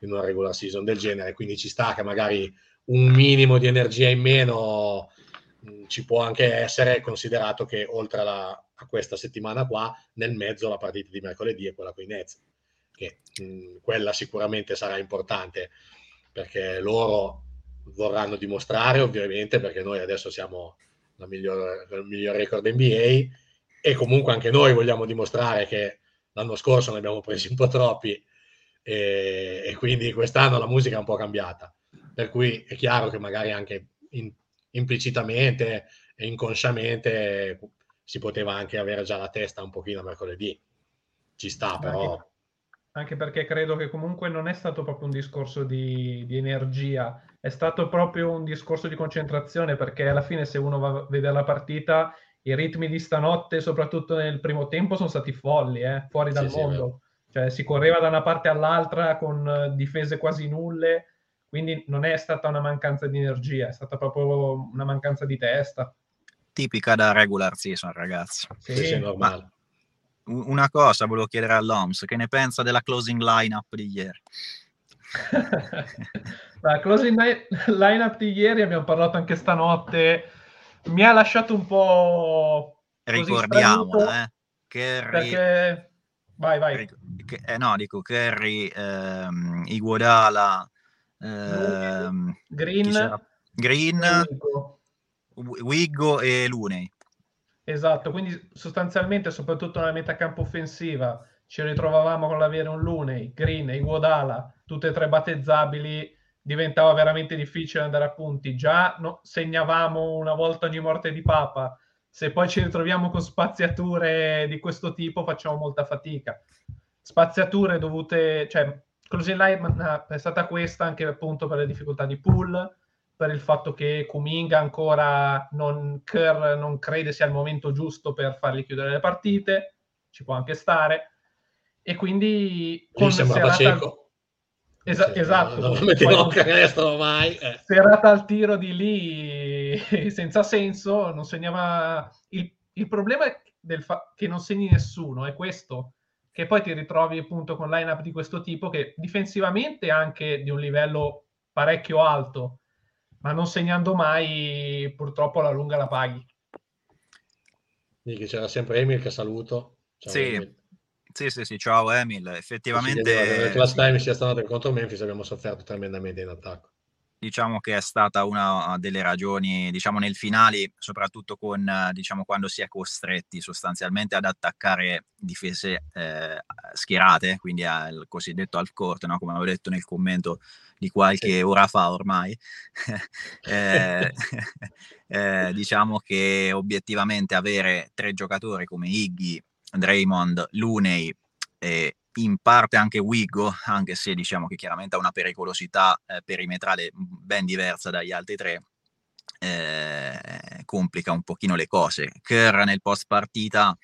in una regular season del genere, quindi ci sta che magari un minimo di energia in meno mh, mm, ci può anche essere, considerato che oltre alla, a questa settimana qua, nel mezzo la partita di mercoledì è quella con i Nets, che mh, mm, quella sicuramente sarà importante perché loro vorranno dimostrare ovviamente perché noi adesso siamo la miglior, il miglior record NBA e comunque anche noi vogliamo dimostrare che l'anno scorso ne abbiamo presi un po' troppi e, e, quindi quest'anno la musica è un po' cambiata. Per cui è chiaro che magari anche in, implicitamente e inconsciamente si poteva anche avere già la testa un pochino mercoledì. Ci sta, però. Anche, anche perché credo che comunque non è stato proprio un discorso di, di, energia, è stato proprio un discorso di concentrazione, perché alla fine se uno va a vedere la partita, i ritmi di stanotte, soprattutto nel primo tempo, sono stati folli, eh? fuori dal sì, mondo. Sì, cioè si correva da una parte all'altra con difese quasi nulle, quindi non è stata una mancanza di energia, è stata proprio una mancanza di testa. Tipica da regular season, ragazzi. Sì, sì è normale. Ma una cosa volevo chiedere all'OMS, che ne pensa della closing lineup di ieri? La closing lineup di ieri abbiamo parlato anche stanotte, mi ha lasciato un po'... Ricordiamola, eh. Kerry... Perché... Vai, vai. Eh, no, dico Kerry, ehm, Iguodala, ehm, Green, Green Wiggo e Luney. Esatto, quindi sostanzialmente, soprattutto nella metacampo offensiva, ci ritrovavamo con l'avere un Luney, Green e Iguodala, tutte e tre battezzabili, diventava veramente difficile andare a punti. Già no, segnavamo una volta ogni morte di Papa, se poi ci ritroviamo con spaziature di questo tipo facciamo molta fatica. Spaziature dovute, cioè, closing line è stata questa anche appunto per le difficoltà di pool, per il fatto che Kuminga ancora non, Kerr non crede sia il momento giusto per fargli chiudere le partite, ci può anche stare, e quindi con serata... cieco. Esa- sì, esatto, non metterò canestro mai. Eh. Serata al tiro di lì senza senso, non segnava... Il, il problema è del fa- che non segni nessuno, è questo, che poi ti ritrovi appunto con line-up di questo tipo che difensivamente è anche di un livello parecchio alto, ma non segnando mai, purtroppo alla lunga la paghi. Quindi c'era sempre Emil che saluto. Ciao, sì. Emil. Sì, sì, sì, ciao Emil. Effettivamente... Nel class time sia stato contro Memphis abbiamo sofferto tremendamente in attacco diciamo che è stata una delle ragioni, diciamo nel finale, soprattutto con, diciamo, quando si è costretti sostanzialmente ad attaccare difese eh, schierate, quindi al cosiddetto half court, no? come avevo detto nel commento di qualche sì. ora fa ormai. eh, eh, diciamo che obiettivamente avere tre giocatori come Iggy, Draymond, Looney e in parte anche Wiggo, anche se diciamo che chiaramente ha una pericolosità eh, perimetrale ben diversa dagli altri tre, eh, complica un pochino le cose. Kerr nel post partita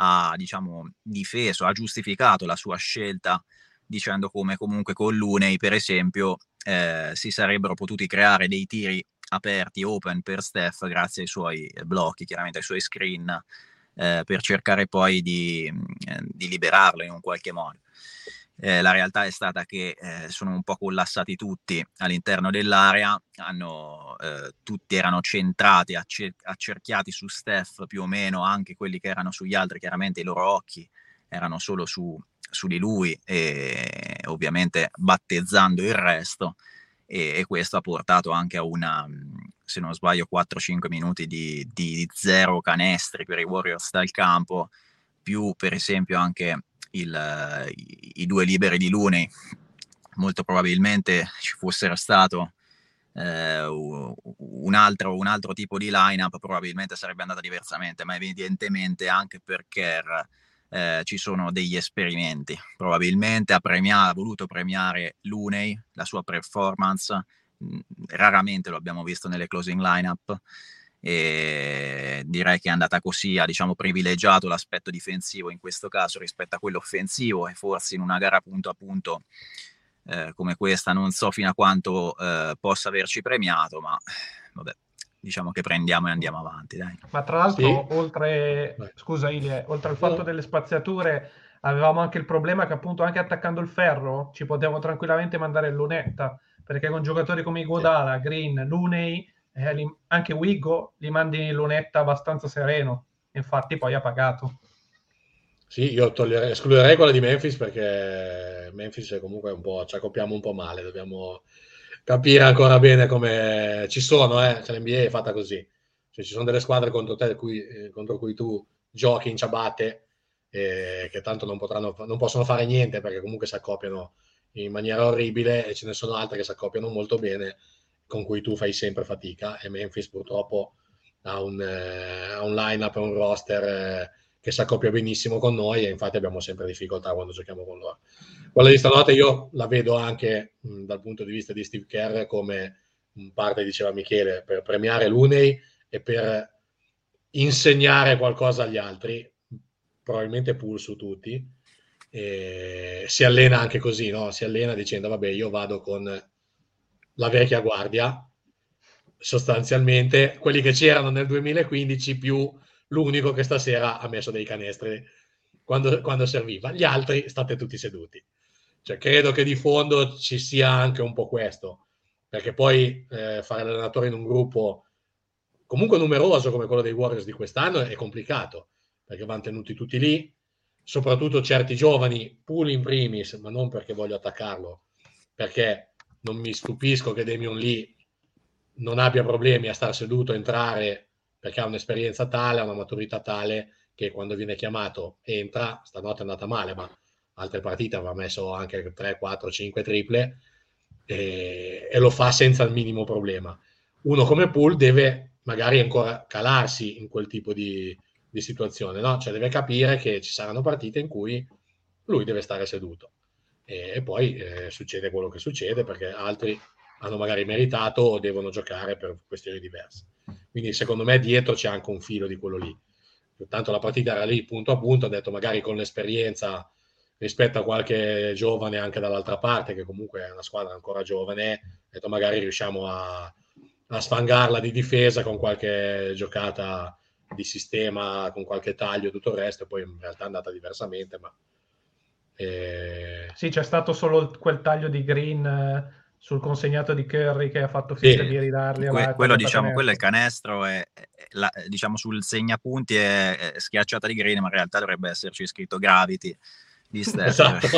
ha diciamo difeso, ha giustificato la sua scelta dicendo come comunque con Lunei per esempio eh, si sarebbero potuti creare dei tiri aperti open per Steph grazie ai suoi blocchi, chiaramente ai suoi screen eh, per cercare poi di, mm, di, liberarlo in un qualche modo. Eh, la realtà è stata che eh, sono un po' collassati tutti all'interno dell'area, hanno, eh, tutti erano centrati, accer- accerchiati su Steph più o meno, anche quelli che erano sugli altri, chiaramente i loro occhi erano solo su, su di lui e ovviamente battezzando il resto e, e, questo ha portato anche a una, se non sbaglio, 4-5 minuti di, di, zero canestri per i Warriors dal campo, più per esempio anche il, i, i, due liberi di Luni. Molto probabilmente ci fossero stato eh, un, altro, un, altro, tipo di lineup, probabilmente sarebbe andata diversamente, ma evidentemente anche perché eh, ci sono degli esperimenti. Probabilmente ha, premiato, ha voluto premiare Luney, la sua performance, raramente lo abbiamo visto nelle closing lineup e direi che è andata così, ha diciamo privilegiato l'aspetto difensivo in questo caso rispetto a quello offensivo e forse in una gara punto a punto eh, come questa non so fino a quanto eh, possa averci premiato, ma vabbè, diciamo che prendiamo e andiamo avanti. Dai. Ma tra l'altro, sì. oltre, scusa Ilie, oltre al fatto delle spaziature, avevamo anche il problema che appunto anche attaccando il ferro ci potevamo tranquillamente mandare lunetta perché con giocatori come Iguodala, Green, Lunei, eh, li, anche Wigo li mandi in lunetta abbastanza sereno. Infatti poi ha pagato. Sì, io toglierei, escluderei quella di Memphis perché Memphis è comunque un po', ci accoppiamo un po' male, dobbiamo capire ancora bene come ci sono, eh? cioè, l'NBA è fatta così. Cioè, ci sono delle squadre contro te cui, eh, contro cui tu giochi in ciabatte eh, che tanto non, potranno, non possono fare niente perché comunque si accoppiano in maniera orribile e ce ne sono altre che si accoppiano molto bene con cui tu fai sempre fatica e Memphis purtroppo ha un, eh, un line-up un roster eh, che si accoppia benissimo con noi e infatti abbiamo sempre difficoltà quando giochiamo con loro. Quella di stanotte io la vedo anche mh, dal punto di vista di Steve Kerr come in parte diceva Michele per premiare l'Unei e per insegnare qualcosa agli altri, probabilmente pool su tutti. E si allena anche così, no? si allena dicendo vabbè io vado con la vecchia guardia sostanzialmente quelli che c'erano nel 2015 più l'unico che stasera ha messo dei canestri quando, quando serviva. Gli altri state tutti seduti. Cioè, credo che di fondo ci sia anche un po' questo, perché poi eh, fare l'allenatore in un gruppo comunque numeroso come quello dei Warriors di quest'anno è complicato, perché vanno tenuti tutti lì, soprattutto certi giovani, Pool in primis, ma non perché voglio attaccarlo, perché non mi stupisco che Damion Lee non abbia problemi a star seduto, entrare perché ha un'esperienza tale, ha una maturità tale che quando viene chiamato entra, stanotte è andata male, ma altre partite aveva messo anche 3, 4, 5 triple e, e lo fa senza il minimo problema. Uno come Pool deve magari ancora calarsi in quel tipo di, di situazione, no? Cioè deve capire che ci saranno partite in cui lui deve stare seduto e, e poi eh, succede quello che succede perché altri hanno magari meritato o devono giocare per questioni diverse. Quindi secondo me dietro c'è anche un filo di quello lì. Tanto la partita era lì punto a punto, ha detto magari con l'esperienza rispetto a qualche giovane anche dall'altra parte, che comunque è una squadra ancora giovane, ha detto magari riusciamo a, a sfangarla di difesa con qualche giocata di sistema, con qualche taglio e tutto il resto, poi in realtà è andata diversamente, ma... Eh... Sì, c'è stato solo quel taglio di Green eh, sul consegnato di Curry che ha fatto finta sì, di ridarli que- quello diciamo quello è il canestro e, la, diciamo sul segnapunti è, è, schiacciata di green ma in realtà dovrebbe esserci scritto gravity di Steph esatto.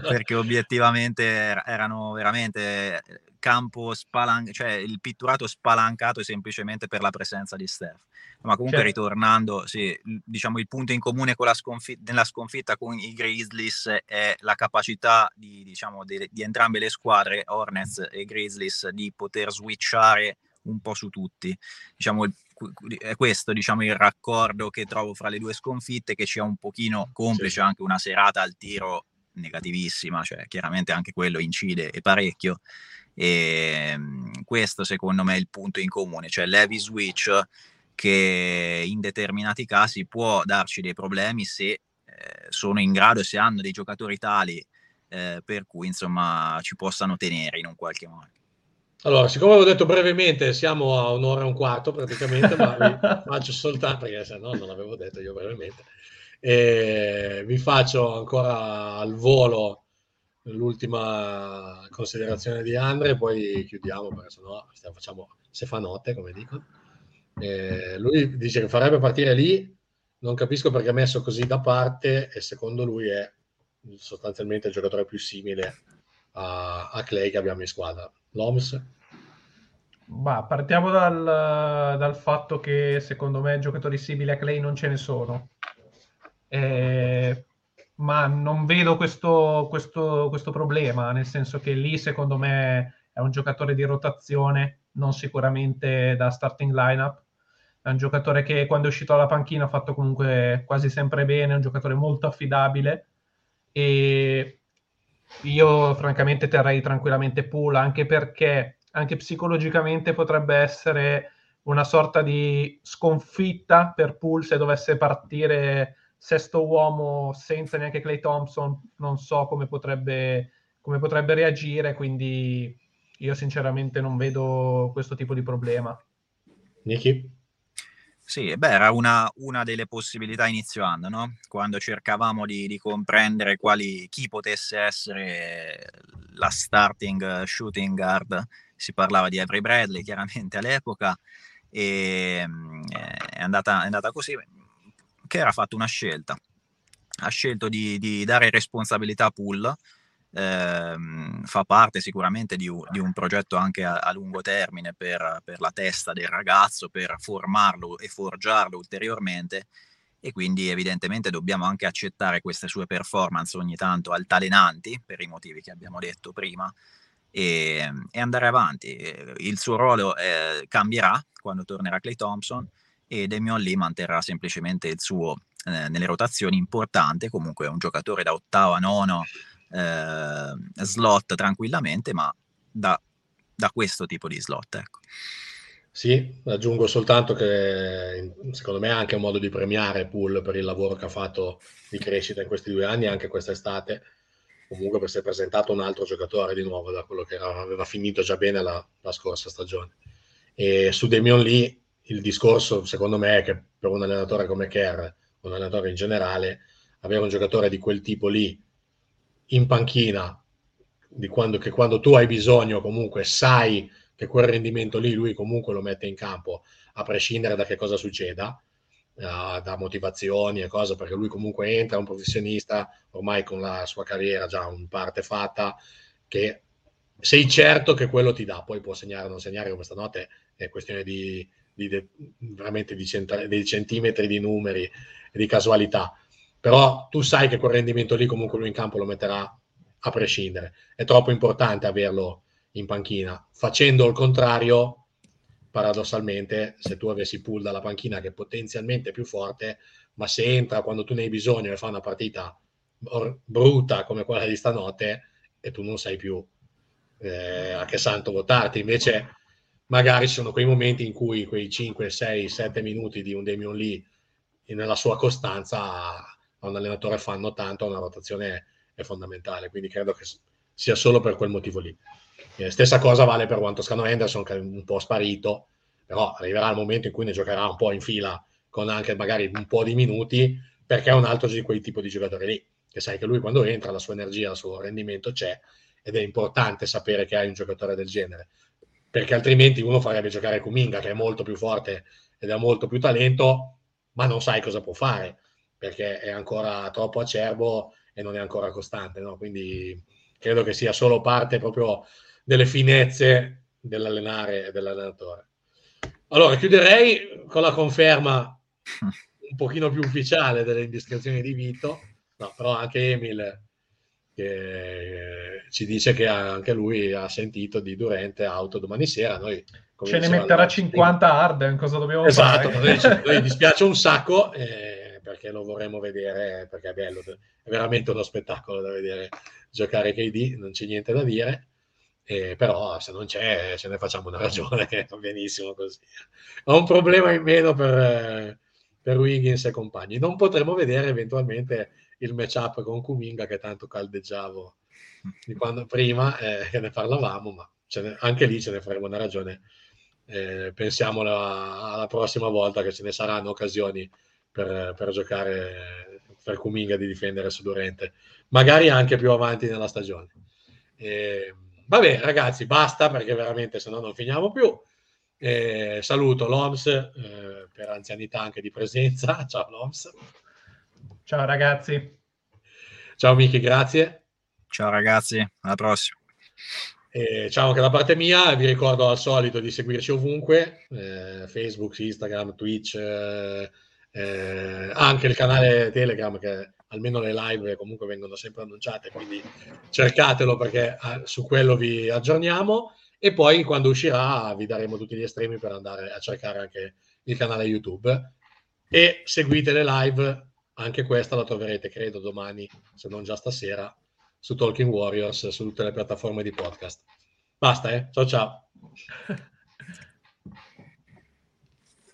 perché obiettivamente erano veramente campo spalancato cioè il pitturato spalancato semplicemente per la presenza di Steph ma comunque certo. ritornando, sì, diciamo il punto in comune con la sconfitta, nella sconfitta con i Grizzlies è la capacità di, diciamo, di, di entrambe le squadre, Hornets e Grizzlies, di poter switchare un po' su tutti. Diciamo, è questo diciamo, il raccordo che trovo fra le due sconfitte, che sia un pochino complice sì. anche una serata al tiro negativissima, cioè chiaramente anche quello incide e parecchio. E ehm, questo secondo me è il punto in comune, cioè l'heavy switch che in determinati casi può darci dei problemi se eh, sono in grado se hanno dei giocatori tali eh, per cui insomma ci possano tenere in un qualche modo. Allora, siccome avevo detto brevemente, siamo a un'ora e un quarto praticamente, ma vi faccio soltanto, perché se no non l'avevo detto io brevemente, e vi faccio ancora al volo l'ultima considerazione di Andre, poi chiudiamo perché sennò facciamo se fa notte, come dicono. Eh, lui dice che farebbe partire lì, non capisco perché ha messo così da parte e secondo lui è sostanzialmente il giocatore più simile a, a Clay che abbiamo in squadra. L'Oms? Bah, partiamo dal, dal, fatto che secondo me giocatori simili a Clay non ce ne sono. Eh, ma non vedo questo, questo, questo problema, nel senso che lì secondo me è un giocatore di rotazione, non sicuramente da starting lineup. È un giocatore che quando è uscito dalla panchina ha fatto comunque quasi sempre bene, è un giocatore molto affidabile e io francamente terrei tranquillamente Pool anche perché anche psicologicamente potrebbe essere una sorta di sconfitta per Pool se dovesse partire sesto uomo senza neanche Clay Thompson, non so come potrebbe, come potrebbe reagire, quindi io sinceramente non vedo questo tipo di problema. Niki? Sì, beh, era una, una, delle possibilità inizio anno, no? quando cercavamo di, di comprendere quali, chi potesse essere la starting shooting guard. Si parlava di Avery Bradley chiaramente all'epoca e è andata, è andata così, che era fatta una scelta. Ha scelto di, di dare responsabilità a Pool, ehm, fa parte sicuramente di, di, un progetto anche a, a lungo termine per, per, la testa del ragazzo, per formarlo e forgiarlo ulteriormente e quindi evidentemente dobbiamo anche accettare queste sue performance ogni tanto altalenanti per i motivi che abbiamo detto prima e, e andare avanti. Il suo ruolo eh, cambierà quando tornerà Clay Thompson e Damian Lee manterrà semplicemente il suo eh, nelle rotazioni importante, comunque è un giocatore da ottavo a nono eh, slot tranquillamente, ma da, da, questo tipo di slot. Ecco. Sì, aggiungo soltanto che secondo me è anche un modo di premiare Pool per il lavoro che ha fatto di crescita in questi due anni, anche quest'estate, comunque per essere presentato un altro giocatore di nuovo da quello che era, aveva finito già bene la, la scorsa stagione. E su Damian Lee il discorso, secondo me, è che per un allenatore come Kerr, un allenatore in generale, avere un giocatore di quel tipo lì in panchina, di quando, che quando tu hai bisogno comunque sai che quel rendimento lì lui comunque lo mette in campo, a prescindere da che cosa succeda, uh, da motivazioni e cose, perché lui comunque entra, un professionista, ormai con la sua carriera già in parte fatta, che sei certo che quello ti dà, poi può segnare o non segnare come stanotte, è questione di di de, veramente di cent- dei centimetri di numeri e di casualità. Però tu sai che quel rendimento lì comunque lui in campo lo metterà a prescindere. È troppo importante averlo in panchina. Facendo il contrario, paradossalmente, se tu avessi pull dalla panchina che è potenzialmente più forte, ma se entra quando tu ne hai bisogno e fa una partita brutta come quella di stanotte e tu non sai più eh, a che santo votarti. Invece magari ci sono quei momenti in cui quei 5, 6, 7 minuti di un Damion Lee nella sua costanza a un allenatore fanno tanto, una rotazione è fondamentale, quindi credo che sia solo per quel motivo lì. Eh, stessa cosa vale per quanto Scano Henderson che è un po' sparito, però arriverà il momento in cui ne giocherà un po' in fila con anche magari un po' di minuti, perché è un altro di quei tipo di giocatori lì, che sai che lui quando entra la sua energia, il suo rendimento c'è ed è importante sapere che hai un giocatore del genere perché altrimenti uno farebbe giocare Kuminga che è molto più forte ed ha molto più talento, ma non sai cosa può fare perché è ancora troppo acerbo e non è ancora costante. No? Quindi credo che sia solo parte proprio delle finezze dell'allenare e dell'allenatore. Allora, chiuderei con la conferma un pochino più ufficiale delle indiscrezioni di Vito, no, però anche Emil che ci dice che anche lui ha sentito di Durante auto domani sera. Noi, Ce ne metterà 50 Arden, cosa dobbiamo esatto, fare? Esatto, noi dispiace un sacco eh, perché lo vorremmo vedere, perché è bello, è veramente uno spettacolo da vedere giocare KD, non c'è niente da dire. Eh, però se non c'è ce ne facciamo una ragione va benissimo così ho un problema in meno per, per Wiggins e compagni non potremo vedere eventualmente il matchup con Kuminga che tanto caldeggiavo di quando prima eh, che ne parlavamo, ma ne, anche lì ce ne faremo una ragione. Eh, pensiamo alla, alla, prossima volta che ce ne saranno occasioni per, per giocare per Kuminga di difendere su Durente, magari anche più avanti nella stagione. Eh, vabbè, ragazzi, basta perché veramente se no non finiamo più. Eh, saluto l'OMS eh, per anzianità anche di presenza. Ciao l'OMS. Ciao ragazzi. Ciao Miki, grazie. Ciao ragazzi, alla prossima. Eh, ciao anche da parte mia, vi ricordo al solito di seguirci ovunque, eh, Facebook, Instagram, Twitch, eh, eh anche il canale Telegram che almeno le live comunque vengono sempre annunciate, quindi cercatelo perché ah, su quello vi aggiorniamo e poi quando uscirà vi daremo tutti gli estremi per andare a cercare anche il canale YouTube e seguite le live anche questa la troverete, credo, domani, se non già stasera, su Talking Warriors, su tutte le piattaforme di podcast. Basta, eh? Ciao ciao.